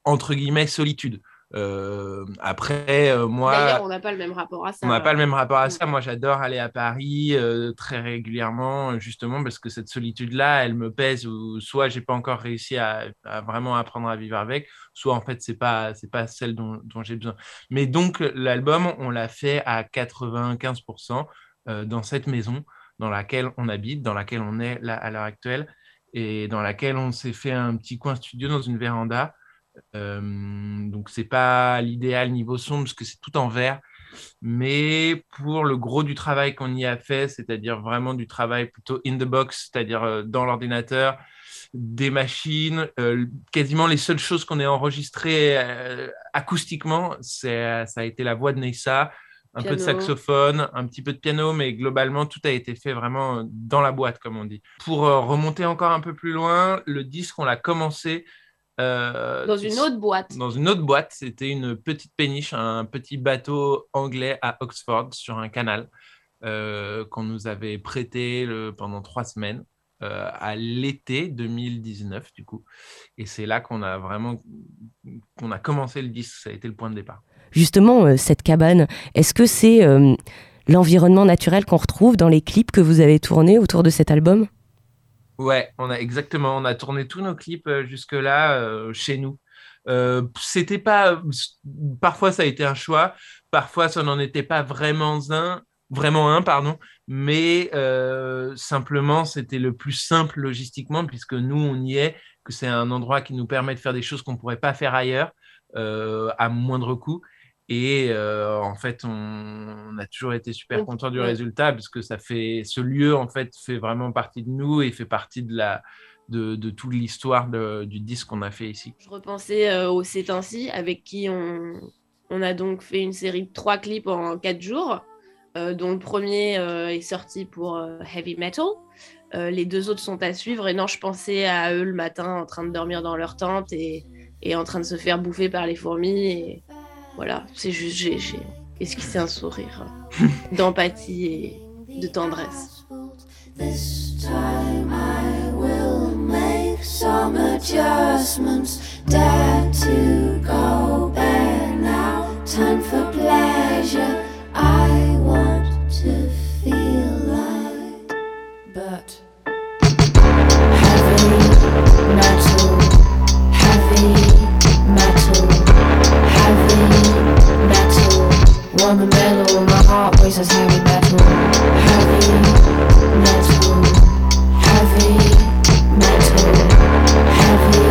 entre guillemets, solitude. Euh, après, euh, moi. On n'a pas le même rapport à ça. On n'a pas le même rapport à ça. Moi, j'adore aller à Paris euh, très régulièrement, justement parce que cette solitude-là, elle me pèse. Ou soit j'ai pas encore réussi à, vraiment apprendre à vivre avec, soit en fait c'est pas c'est pas celle dont, dont j'ai besoin. Mais donc l'album, on l'a fait à 95% dans cette maison dans laquelle on habite, dans laquelle on est là à l'heure actuelle, et dans laquelle on s'est fait un petit coin studio dans une véranda. Euh, donc c'est pas l'idéal niveau son parce que c'est tout en vert. Mais pour le gros du travail qu'on y a fait, c'est-à-dire vraiment du travail plutôt in the box, c'est-à-dire euh, dans l'ordinateur, des machines, euh, quasiment les seules choses qu'on ait enregistrées acoustiquement, ça a été la voix de Neissa, un peu de saxophone, un petit peu de piano, mais globalement, tout a été fait vraiment dans la boîte, comme on dit. Pour remonter encore un peu plus loin, le disque, on l'a commencé euh, dans une autre boîte. Dans une autre boîte, c'était une petite péniche, un petit bateau anglais à Oxford sur un canal euh, qu'on nous avait prêté pendant trois semaines euh, à l'été 2019 du coup. Et c'est là qu'on a vraiment qu'on a commencé le disque. Ça a été le point de départ. Justement, cette cabane, est-ce que c'est l'environnement naturel qu'on retrouve dans les clips que vous avez tournés autour de cet album? Ouais, on a exactement. On a tourné tous nos clips euh, jusque-là euh, chez nous. Euh, c'était pas. Parfois, ça a été un choix. Parfois, ça n'en était pas vraiment un. Vraiment un, pardon. Mais simplement, c'était le plus simple logistiquement, puisque nous, on y est, que c'est un endroit qui nous permet de faire des choses qu'on ne pourrait pas faire ailleurs à moindre coût. Et euh, en fait, on, a toujours été super content du résultat parce que ça fait, ce lieu en fait fait vraiment partie de nous et fait partie de la, de, de toute l'histoire du disque qu'on a fait ici. Je repensais euh, au C'est ainsi avec qui on, on, a donc fait une série de trois clips en quatre jours, euh, dont le premier est sorti pour Heavy Metal. les deux autres sont à suivre et non, je pensais à eux le matin en train de dormir dans leur tente et, et en train de se faire bouffer par les fourmis. Et, voilà, c'est juste, j'ai, j'ai esquissé un sourire <laughs> d'empathie et de tendresse. This time I will make some adjustments. Dare to go there now. Time for pleasure. I want to feel like. But the middle, my heart races heavy metal, heavy metal, heavy metal, heavy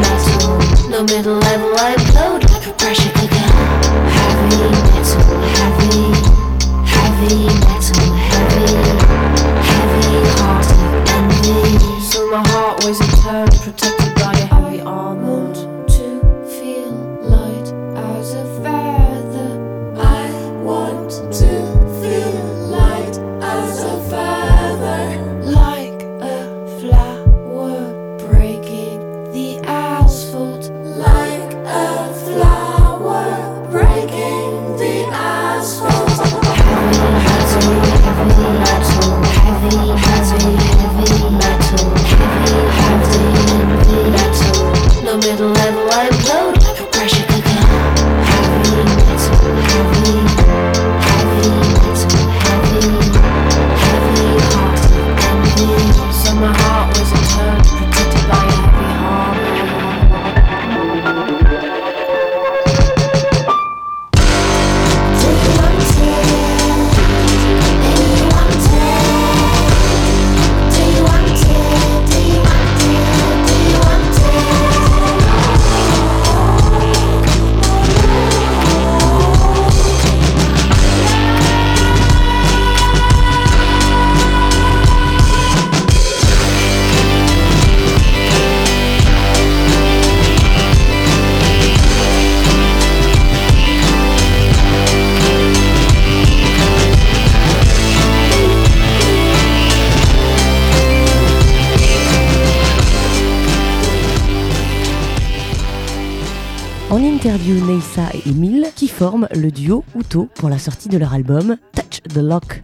metal. No middle level, I implode like a pressure cooker. Le duo Uto pour la sortie de leur album Touch the Lock.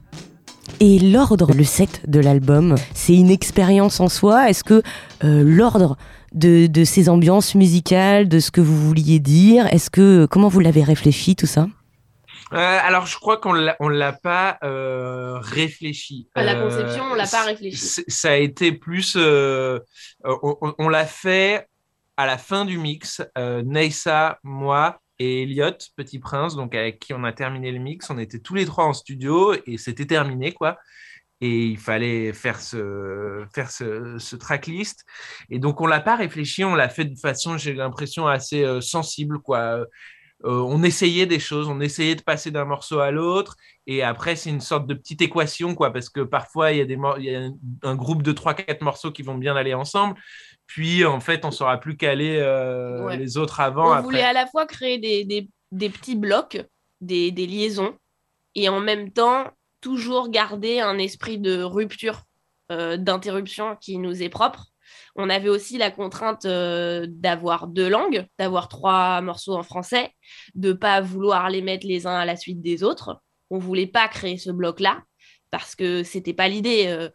Et l'ordre, le set de l'album, c'est une expérience en soi. Est-ce que euh, l'ordre de, de, ces ambiances musicales, de ce que vous vouliez dire, est-ce que comment vous l'avez réfléchi tout ça? Euh, alors, je crois qu'on ne l'a pas euh, réfléchi. À la conception, on l'a pas réfléchi. Ça a été plus. on, on l'a fait à la fin du mix. Neissa, moi, et Elliot, Petit Prince, donc avec qui on a terminé le mix. On était tous les trois en studio et c'était terminé, quoi. Et il fallait faire ce, faire ce, tracklist. Et donc, on l'a pas réfléchi, on l'a fait de façon, j'ai l'impression, assez euh, sensible, quoi. Euh, on essayait des choses, on essayait de passer d'un morceau à l'autre, et après c'est une sorte de petite équation, quoi, parce que parfois il y il y a un groupe de 3-4 morceaux qui vont bien aller ensemble, puis en fait on sera plus calé euh, les autres avant. On voulait à la fois créer des, des, des petits blocs, des, des, liaisons, et en même temps toujours garder un esprit de rupture, euh, d'interruption qui nous est propre. On avait aussi la contrainte euh, d'avoir deux langues, d'avoir trois morceaux en français, de pas vouloir les mettre les uns à la suite des autres. On voulait pas créer ce bloc-là parce que c'était pas l'idée. Euh,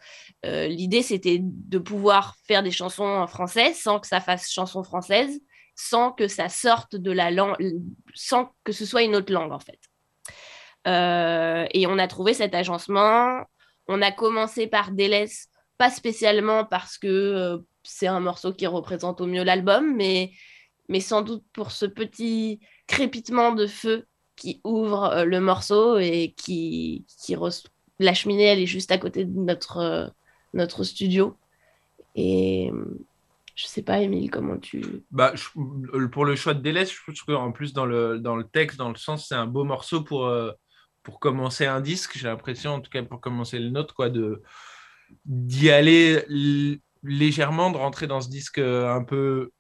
euh, l'idée, c'était de pouvoir faire des chansons en français sans que ça fasse chanson française, sans que ça sorte de la langue, sans que ce soit une autre langue, en fait. Euh, et on a trouvé cet agencement. On a commencé par Délaisse, pas spécialement parce que c'est un morceau qui représente au mieux l'album, mais, mais sans doute pour ce petit crépitement de feu qui ouvre le morceau et qui, qui, la cheminée, elle est juste à côté de notre, euh, notre studio. Et je sais pas, Émile, comment tu. Bah, pour le choix de délai, je trouve qu'en plus, dans le, dans le texte, dans le sens, c'est un beau morceau pour, euh, pour commencer un disque. J'ai l'impression, en tout cas, pour commencer le nôtre, quoi, de d'y aller légèrement, de rentrer dans ce disque euh, un peu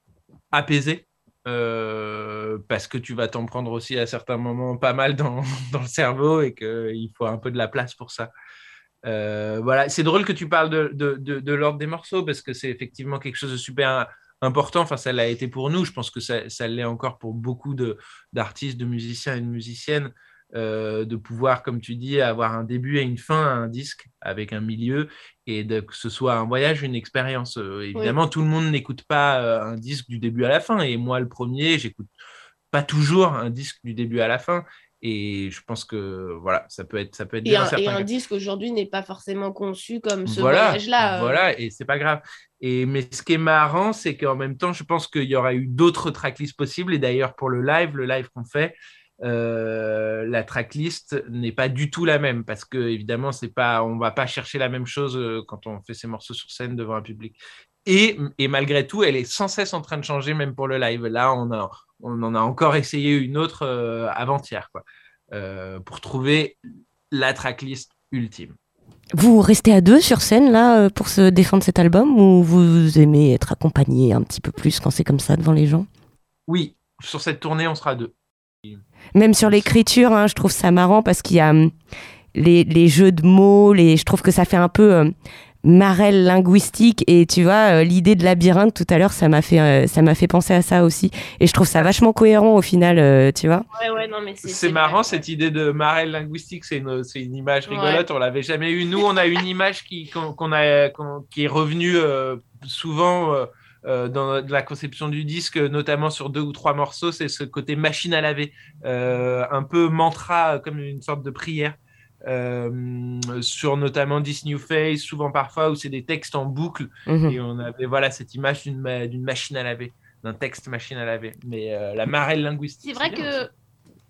apaisé. Parce que tu vas t'en prendre aussi à certains moments pas mal dans, <laughs> le cerveau et qu'il faut un peu de la place pour ça. Euh, voilà, c'est drôle que tu parles de, l'ordre des morceaux parce que c'est effectivement quelque chose de super important. Enfin, ça l'a été pour nous. Je pense que ça, ça l'est encore pour beaucoup d'artistes, de, musiciens et de musiciennes. Euh, de pouvoir, comme tu dis, avoir un début et une fin à un disque avec un milieu et de, que ce soit un voyage, une expérience. Euh, évidemment, tout le monde n'écoute pas un disque du début à la fin. Et moi, le premier, j'écoute pas toujours un disque du début à la fin. Et je pense que voilà, ça peut être, ça peut être et, un, et un disque aujourd'hui n'est pas forcément conçu comme ce voyage-là. Euh. Voilà, et c'est pas grave. Et mais ce qui est marrant, c'est qu'en même temps, je pense qu'il y aurait eu d'autres tracklists possibles. Et d'ailleurs, pour le live, le live qu'on fait, euh, la tracklist n'est pas du tout la même parce que évidemment, c'est pas, on va pas chercher la même chose euh, quand on fait ces morceaux sur scène devant un public. Et, et malgré tout, elle est sans cesse en train de changer, même pour le live. Là, on a, on en a encore essayé une autre euh, avant-hier, quoi, euh, pour trouver la tracklist ultime. Vous restez à deux sur scène là pour se défendre cet album ou vous aimez être accompagné un petit peu plus quand c'est comme ça devant les gens? Oui, sur cette tournée on sera deux. Même sur l'écriture, hein, je trouve ça marrant parce qu'il y a hum, les, les, jeux de mots, les, je trouve que ça fait un peu marelle linguistique et tu vois euh, l'idée de labyrinthe tout à l'heure ça m'a fait euh, ça m'a fait penser à ça aussi. Et je trouve ça vachement cohérent au final euh, tu vois. Ouais, ouais, non, mais c'est marrant cette idée de marelle linguistique c'est une, une, image rigolote on l'avait jamais eu nous on a une image qui qu'on a qui est revenue souvent dans la conception du disque, notamment sur deux ou trois morceaux, c'est ce côté machine à laver, un peu mantra, comme une sorte de prière. Euh, sur notamment This New Face, souvent parfois où c'est des textes en boucle mhm. et on avait voilà cette image d'une machine à laver, d'un texte machine à laver. Mais euh, la marelle linguistique. C'est vrai que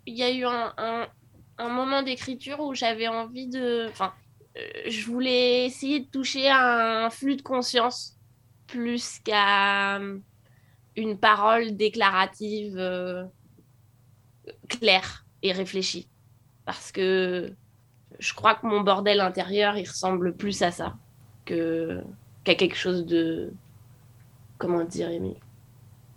il y a eu un, un, moment d'écriture où j'avais envie de, enfin, euh, je voulais essayer de toucher à un flux de conscience plus qu'à une parole déclarative claire et réfléchie. Parce que je crois que mon bordel intérieur, il ressemble plus à ça que qu'à quelque chose de comment dire, Amy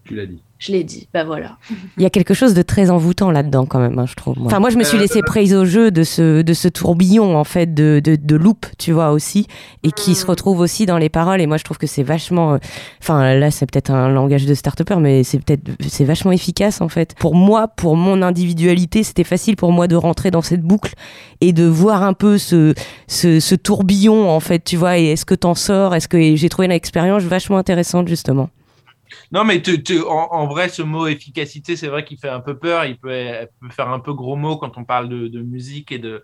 Tu l'as dit. Je l'ai dit, bah voilà. Il y a quelque chose de très envoûtant là-dedans quand même, hein, je trouve. Enfin, moi, je me suis laissé prise au jeu de ce, de ce tourbillon, en fait, de, de, de loop, tu vois, aussi, et qui se retrouve aussi dans les paroles. Et moi, je trouve que c'est vachement... euh, Enfin, là, c'est peut-être un langage de start mais c'est peut-être... C'est vachement efficace, en fait. Pour moi, pour mon individualité, c'était facile pour moi de rentrer dans cette boucle et de voir un peu ce, ce, ce tourbillon, en fait, tu vois, et est-ce que t'en sors? Est-ce que j'ai trouvé l'expérience vachement intéressante, justement. Non, mais en, vrai, ce mot efficacité, c'est vrai qu'il fait un peu peur. Il peut, faire un peu gros mot quand on parle de, musique et de,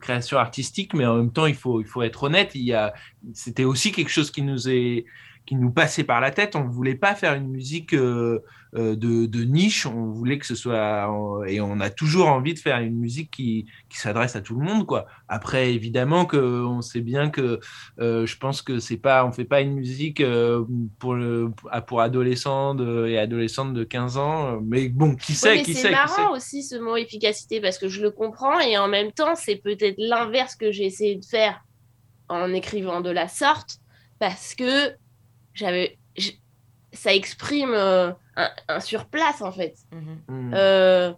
création artistique, mais en même temps, il faut, être honnête. C'était aussi quelque chose qui nous est, qui nous passait par la tête. On ne voulait pas faire une musique euh, euh, de, de niche. On voulait que ce soit, et on a toujours envie de faire une musique qui, qui s'adresse à tout le monde, quoi. Après, évidemment que on sait bien que euh, je pense que c'est pas, on fait pas une musique euh, pour le, pour adolescents de- et adolescentes de 15 ans. Mais bon, qui sait, Oui, qui c'est sait, qui sait. marrant aussi ce mot efficacité parce que je le comprends et en même temps c'est peut-être l'inverse que j'ai essayé de faire en écrivant de la sorte parce que j'avais ça exprime euh, un, un surplace en fait. Mm. Euh,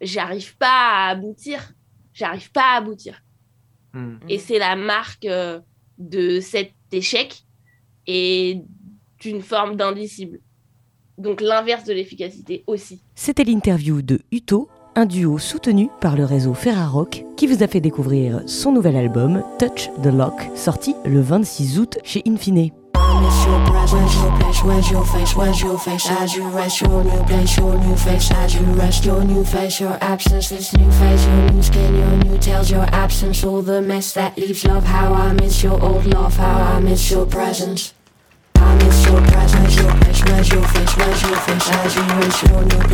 j'arrive pas à aboutir, j'arrive pas à aboutir. Mm. Et c'est la marque euh, de cet échec et d'une forme d'indicible. Donc l'inverse de l'efficacité aussi. C'était l'interview de Uto, un duo soutenu par le réseau Ferrarock qui vous a fait découvrir son nouvel album Touch the Lock, sorti le 26 août chez Infine. Miss your presence, where's your place, where's your face, where's your face? As you rest your new place, your new face. As you rest your new face, your absence This new face, your new skin, your new tails Your absence, all the mess that leaves. Love How I miss your old love, how I miss your presence I miss your presence, your where's your face, your face As you rest your your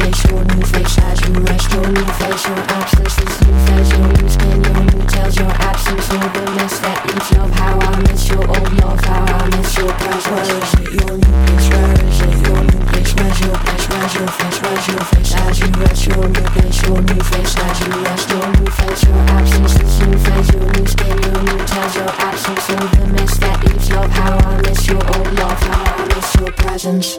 face As you your new face, your absence This new phase, your new your new tails Your absence, the mess that I miss your old love, I miss your presence Where is it, your new place, where is it, your new place your place, your face, your face As you rest your your face As you your new face, your new phase, your new your new tails Your absence, the mess that love How I miss your old love, without your presence.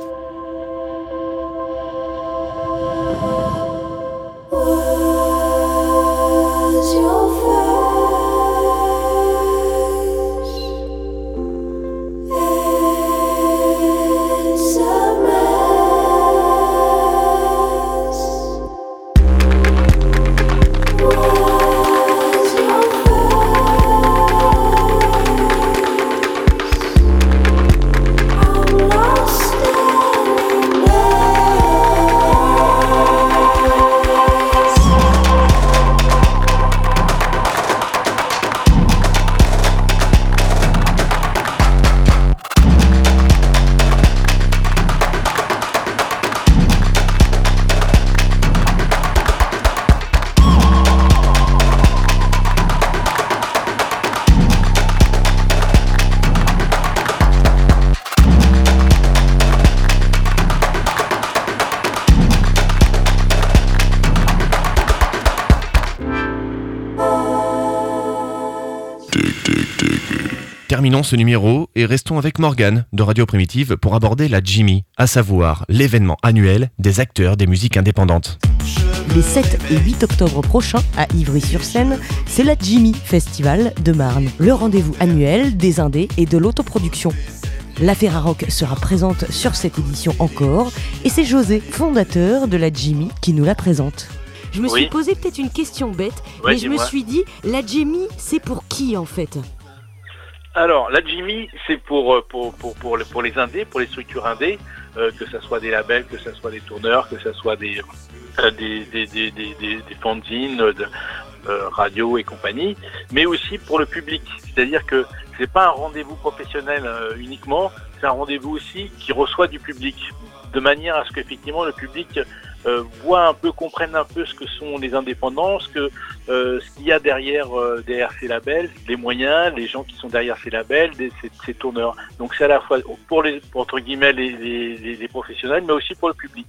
Terminons ce numéro et restons avec Morgane de Radio Primitive pour aborder la Jimmy, à savoir l'événement annuel des acteurs des musiques indépendantes. Les 7 et 8 octobre prochains, à Ivry-sur-Seine, c'est la Jimmy Festival de Marne, le rendez-vous annuel des indés et de l'autoproduction. La Ferrarock sera présente sur cette édition encore, et c'est José, fondateur de la Jimmy, qui nous la présente. Je me suis posé peut-être une question bête, Ouais, mais je me suis dit, la Jimmy, c'est pour qui en fait? Alors, la Jimmy, c'est pour, euh, pour, pour, pour, les- indés, pour les structures indés, euh, que ce soit des labels, que ce soit des tourneurs, que ce soit des, euh, des, des, des, des, des, fanzines, de, radio et compagnie, mais aussi pour le public. C'est-à-dire que c'est pas un rendez-vous professionnel uniquement, c'est un rendez-vous aussi qui reçoit du public, de manière à ce qu'effectivement le public euh, voit un peu, comprenne un peu ce que sont les indépendants, ce que euh, ce qu'il y a derrière euh, derrière ces labels, les moyens, les gens qui sont derrière ces labels, des, ces, ces tourneurs. Donc c'est à la fois pour les pour, entre guillemets les, les, les- les professionnels, mais aussi pour le public.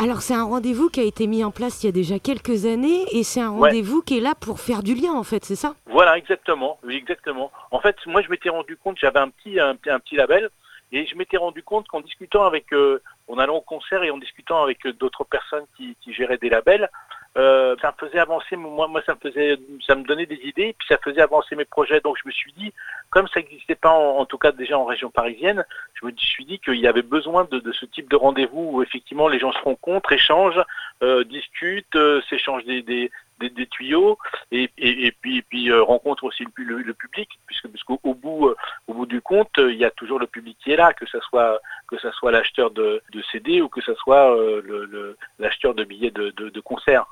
Alors c'est un rendez-vous qui a été mis en place il y a déjà quelques années, et c'est un Ouais. rendez-vous qui est là pour faire du lien en fait, c'est ça? Voilà, exactement, oui, exactement. En fait, moi, je m'étais rendu compte, j'avais un petit, un, petit- un petit label, et je m'étais rendu compte qu'en discutant avec euh, en allant au concert et en discutant avec d'autres personnes qui, géraient des labels, euh, ça me faisait avancer, moi, ça me faisait, ça me donnait des idées, puis ça faisait avancer mes projets. Donc je me suis dit, comme ça n'existait pas, en, tout cas déjà en région parisienne, je me suis dit qu'il y avait besoin de, de ce type de rendez-vous où effectivement les gens se rencontrent, échangent, euh, discutent, euh, s'échangent des, des, des, tuyaux et, et, puis, et puis euh, rencontrent aussi le, public, puisque, puisqu'au au bout, euh, au bout du compte, il y a toujours le public qui est là, que ce soit l'acheteur de, CD ou que ce soit l'acheteur de billets de, de, de concert.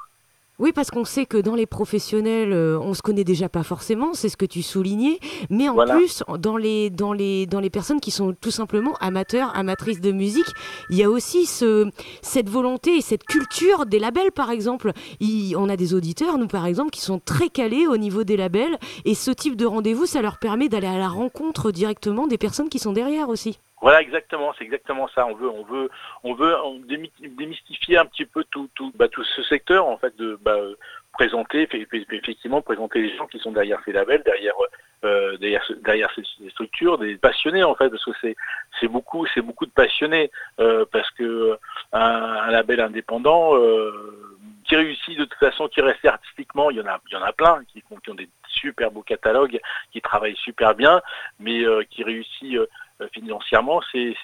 Oui, parce qu'on sait que dans les professionnels, euh, on se connaît déjà pas forcément, c'est ce que tu soulignais, mais en Voilà. plus, dans les, dans, les, dans les personnes qui sont tout simplement amateurs, amatrices de musique, il y a aussi ce, cette volonté et cette culture des labels, par exemple. Il- on a des auditeurs, nous par exemple, qui sont très calés au niveau des labels, et ce type de rendez-vous, ça leur permet d'aller à la rencontre directement des personnes qui sont derrière aussi. Voilà, exactement, c'est exactement ça. On veut, on veut, on veut démystifier un petit peu tout, tout, bah, tout ce secteur en fait, de bah, présenter, effectivement, présenter les gens qui sont derrière ces labels, derrière, euh, derrière, ce- derrière ces, structures, des passionnés en fait, parce que c'est, c'est beaucoup, c'est beaucoup de passionnés, euh, parce que un, label indépendant. Euh, qui réussit de toute façon, qui reste artistiquement, il y en a, il y en a plein qui, qui ont des super beaux catalogues, qui travaillent super bien, mais qui réussit financièrement, c'est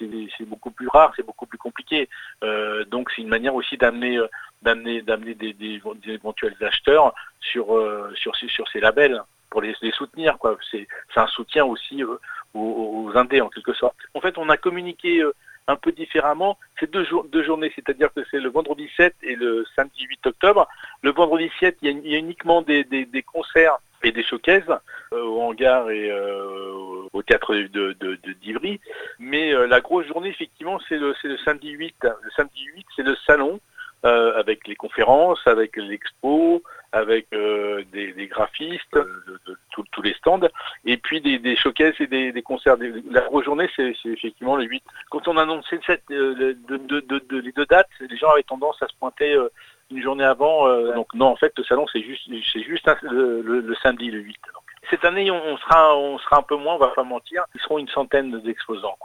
beaucoup plus rare, c'est beaucoup plus compliqué. Euh, donc c'est une manière aussi d'amener euh, d'amener d'amener des, éventuels acheteurs sur euh, sur ces sur ces labels pour les, les soutenir. C'est un soutien aussi euh, aux, indés en quelque sorte. En fait, on a communiqué euh, un peu différemment. C'est deux, jours, deux journées, c'est-à-dire que c'est le vendredi 7 et le samedi 8 octobre. Le vendredi 7, il y a, uniquement des, des concerts et des showcases euh, au hangar et euh, au théâtre de, d'Ivry. Mais euh, la grosse journée, effectivement, c'est le, c'est le samedi 8. Le samedi 8, c'est le salon avec les conférences, avec l'expo, avec des, graphistes, de, tous- les stands, et puis des, des et des, concerts. La grosse journée, c'est, effectivement le 8. Quand on a annoncé cette, le- de, de, de, de- les deux dates, les gens avaient tendance à se pointer une journée avant. euh, donc non, en fait, le salon, c'est juste, c'est juste le, samedi, le 8. Donc. Cette année, on, sera, on sera un peu moins, on va pas mentir. Ils seront une centaine d'exposants.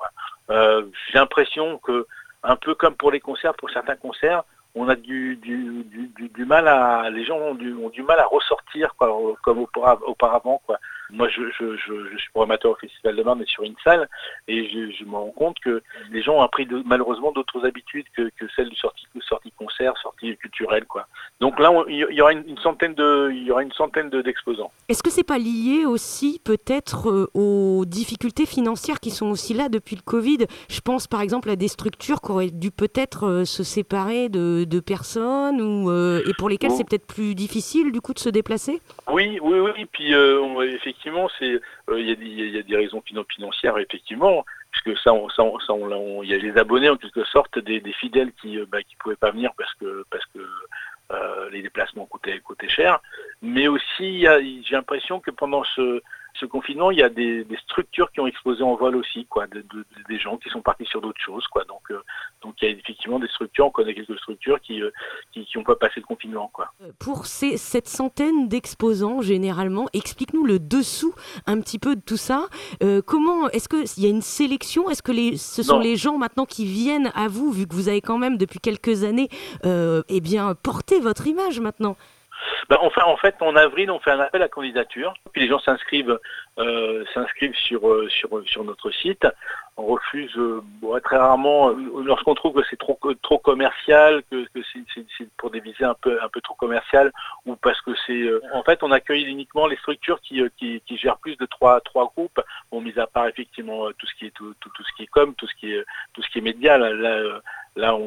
Euh, j'ai l'impression que, un peu comme pour les concerts, pour certains concerts, on a du, du, du, du, mal à, les gens ont du, ont du mal à ressortir comme aupara- auparavant. Moi, je, je, je, je suis programmateur au Festival de Marne et sur une salle, et je, me rends compte que les gens ont appris de, malheureusement d'autres habitudes que, que celles du sortie, sortie concert, sortie culturelle. Quoi. Donc là, il y aura une, une centaine de, il y aura une centaine de- d'exposants. Est-ce que c'est pas lié aussi peut-être euh, aux difficultés financières qui sont aussi là depuis le Covid? Je pense par exemple à des structures qui auraient dû peut-être euh, se séparer de, de personnes ou, euh, et pour lesquelles Oh. c'est peut-être plus difficile du coup de se déplacer? Oui, oui, oui. Puis euh, on- effectivement, c'est euh, il y, a des- raisons finan- financières effectivement, puisque ça, on, ça, on- il y a les abonnés en quelque sorte des, fidèles qui euh, bah, qui pouvaient pas venir parce que parce que euh, les déplacements coûtaient coûtaient cher. Mais aussi, j'ai l'impression que pendant ce ce confinement, il y a des, des structures qui ont explosé en vol aussi, quoi, de, de- des gens qui sont partis sur d'autres choses, quoi. Donc, euh, donc il y a effectivement des structures, on connaît quelques structures qui euh, qui, qui ont pas passé le confinement, quoi. Pour ces, cette centaine d'exposants généralement, explique-nous le dessous un petit peu de tout ça. Euh, comment est-ce qu'il y a une sélection? Est-ce que les, ce sont Non. les gens maintenant qui viennent à vous, vu que vous avez quand même depuis quelques années eh bien, porté votre image maintenant? Ben, enfin, en fait, en avril, on fait un appel à candidature. Puis les gens s'inscrivent, euh, s'inscrivent sur, euh, sur, sur notre site. On refuse euh, bon, très rarement euh, lorsqu'on trouve que c'est trop trop commercial, que, que c'est, pour des visées un peu un peu trop commerciales, ou parce que c'est euh, en fait on accueille uniquement les structures qui, euh, qui, qui gèrent plus de trois trois groupes. Bon, mis à part effectivement euh, tout ce qui est tout, tout, ce qui est com, tout ce qui est tout ce qui est média. Là, là, euh, là,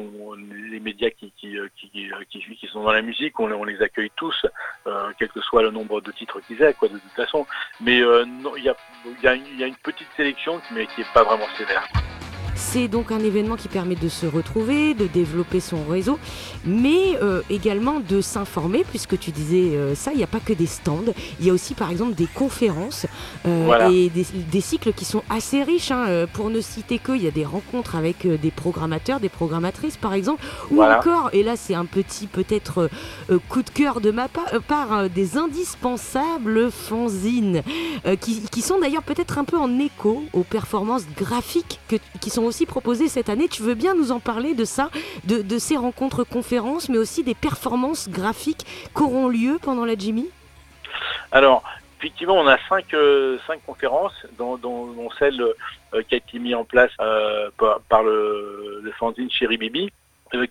les médias qui qui, euh, qui, sont dans la musique, on, les- accueille tous, euh, quel que soit le nombre de titres qu'ils aient, quoi, de toute façon. Mais euh, il y a, y, a une- petite sélection, mais qui est pas vraiment sévère. C'est donc un événement qui permet de se retrouver, de développer son réseau, mais euh, également de s'informer, puisque tu disais euh, ça, il n'y a pas que des stands, il y a aussi par exemple des conférences euh, Voilà. et des, des cycles qui sont assez riches. hein. Pour ne citer que, il y a des rencontres avec des programmateurs, des programmatrices par exemple, ou Voilà. encore, et là c'est un petit peut-être coup de cœur de ma pa- part, euh, des indispensables fanzines, qui, qui sont d'ailleurs peut-être un peu en écho aux performances graphiques que- qui sont aussi proposé cette année. Tu veux bien nous en parler de ça, de, ces rencontres conférences, mais aussi des performances graphiques qui auront lieu pendant la Jimmy Alors, effectivement, on a cinq, euh, cinq conférences, dont, celle euh, qui a été mise en place euh, par, le, le fanzine Chéri Bibi,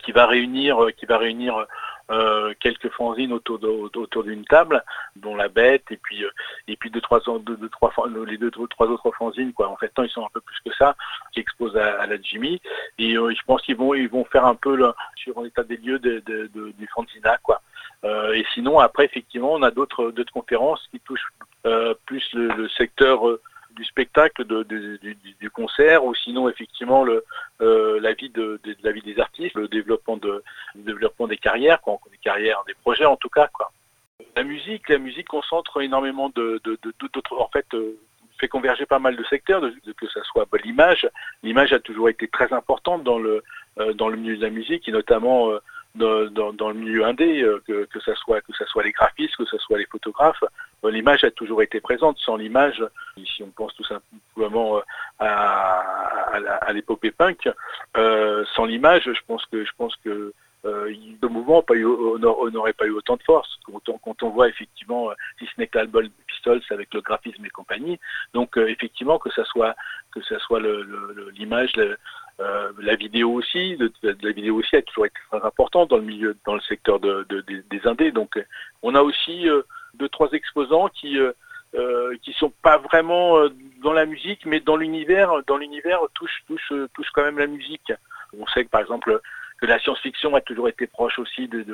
qui va réunir, qui va réunir quelques fanzines autour, d'une table, dont la bête et puis et puis deux trois deux, trois les deux, trois autres fanzines quoi. En fait, ils sont un peu plus que ça qui exposent à, à la Jimmy et je pense qu'ils vont ils vont faire un peu là, sur l'état des lieux de, de, de, du fanzina quoi. Euh, et sinon, après, effectivement, on a d'autres d'autres conférences qui touchent euh, plus le, le secteur euh, du spectacle, du, concert, ou sinon, effectivement, le, la vie de, la vie des artistes, le développement de le développement des carrières, quoi, des carrières, des projets en tout cas. La musique, la musique concentre énormément de d'autres, en fait fait converger pas mal de secteurs, que ça soit l'image. L'image a toujours été très importante dans le euh, dans le milieu de la musique et notamment euh, dans, dans, dans, le milieu indé, euh, que, que ça soit que ça soit les graphistes, que ce soit les photographes, l'image a toujours été présente. Sans l'image, si on pense tout simplement à, à, à l'épopée punk, euh, sans l'image, je pense que je pense que euh, le mouvement n'aurait pas eu autant de force quand on, quand on voit effectivement, si ce n'est que l'album Pistols avec le graphisme et compagnie. Donc euh, effectivement que ça soit que ça soit l'image, euh, la vidéo aussi, la vidéo aussi a toujours été très importante dans le milieu, dans le secteur de, de des, indés. Donc, on a aussi euh, deux trois exposants qui euh, qui sont pas vraiment dans la musique, mais dans l'univers, dans l'univers touche touche touche quand même la musique. On sait que par exemple la science-fiction a toujours été proche aussi de,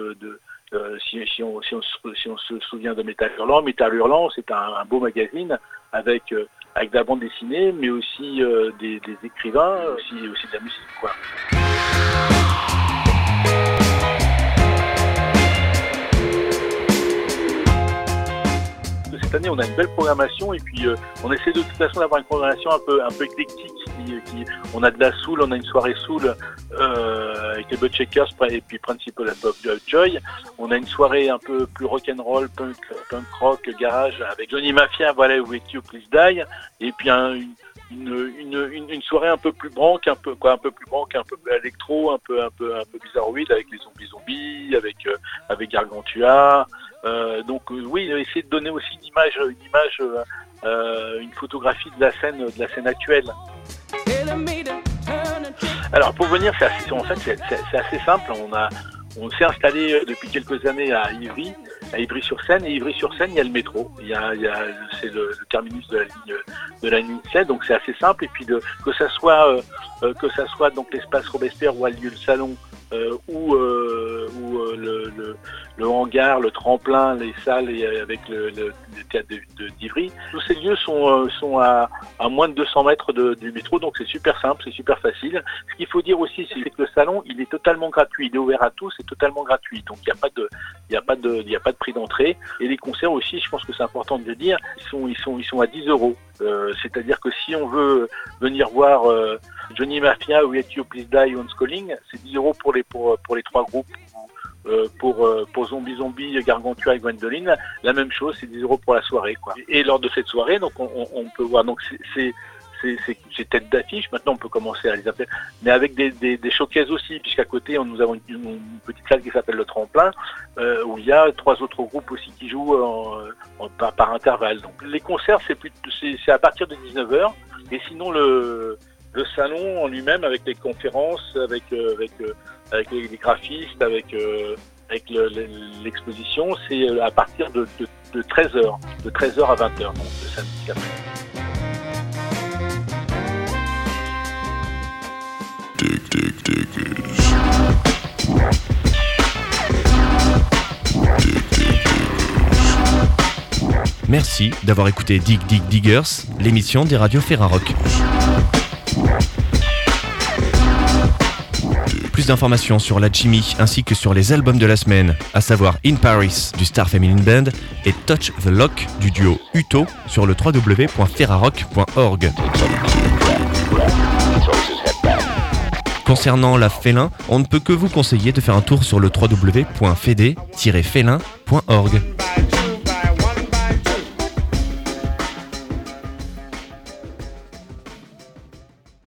euh, si, on, se souvient de Métal Hurlant, Métal Hurlant, c'est un, un, beau magazine avec euh, avec de la bande dessinée, mais aussi euh, des, des, écrivains, aussi aussi de la musique, quoi. Cette année, on a une belle programmation et puis euh, on essaie de toute façon d'avoir une programmation un peu un peu éclectique. Qui, on a de la soul, on a une soirée soul euh, avec les Bud Shakers et puis Principal Bob Joy. On a une soirée un peu plus rock'n'roll, punk, punk rock, garage avec Johnny Mafia, voilà, Wake You Please Die. Et puis un, une, une, une, soirée un peu plus branque, un peu quoi, un peu plus branque, un peu électro, un peu un peu un peu bizarroïde avec les zombies zombies, avec euh, avec Gargantua. Euh, donc euh, oui, essayer de donner aussi une image, une image, euh, une photographie de la scène, de la scène actuelle. Alors pour venir, c'est assez, en fait, c'est assez simple. On a, on s'est installé depuis quelques années à Ivry, à Ivry-sur-Seine. Et Ivry-sur-Seine, il y a le métro. Il y a, il y a c'est le, terminus de la ligne de la ligne 7, donc c'est assez simple. Et puis que ça soit euh, que ça soit donc l'espace Robespierre où a lieu le salon. Euh, ou, euh, euh, le, le, le, hangar, le tremplin, les salles et avec le, le, théâtre d'Ivry. Tous ces lieux sont, sont à, à, moins de 200 mètres de, du métro, donc c'est super simple, c'est super facile. Ce qu'il faut dire aussi, c'est que le salon, il est totalement gratuit, il est ouvert à tous, c'est totalement gratuit, donc il n'y a pas de, a a pas de prix d'entrée. Et les concerts aussi, je pense que c'est important de le dire, ils sont, ils sont, ils sont à 10 euros. Euh, C'est-à-dire que si on veut venir voir euh, Johnny Mafia ou Yet You Please Die Calling, c'est 10 euros pour les, trois groupes. Euh, pour, Zombie Zombie, Gargantua et Gwendoline, la même chose, c'est 10 euros pour la soirée. Et lors de cette soirée, on, on peut voir, donc c'est c'est tête d'affiche. Maintenant, on peut commencer à les appeler, mais avec des, des, showcases aussi, puisqu'à côté, nous avons une, petite salle qui s'appelle le Tremplin, euh, où il y a trois autres groupes aussi qui jouent en, en, par, par, intervalle. Donc, les concerts, c'est à partir de 19h, et sinon le le salon en lui-même, avec les conférences, avec euh, avec euh, avec les, les, graphistes, avec euh, avec l'exposition, c'est à partir de, de, de 13h, de 13h à 20h, donc le samedi après. Merci d'avoir écouté Dig Dig Diggers, l'émission des radios Ferrarock. Plus d'informations sur la Jimmy ainsi que sur les albums de la semaine, à savoir In Paris du Star Feminine Band et Touch the Lock du duo Uto sur le www.ferrarock.org. Concernant la Félin, on ne peut que vous conseiller de faire un tour sur le www.fede-félin.org.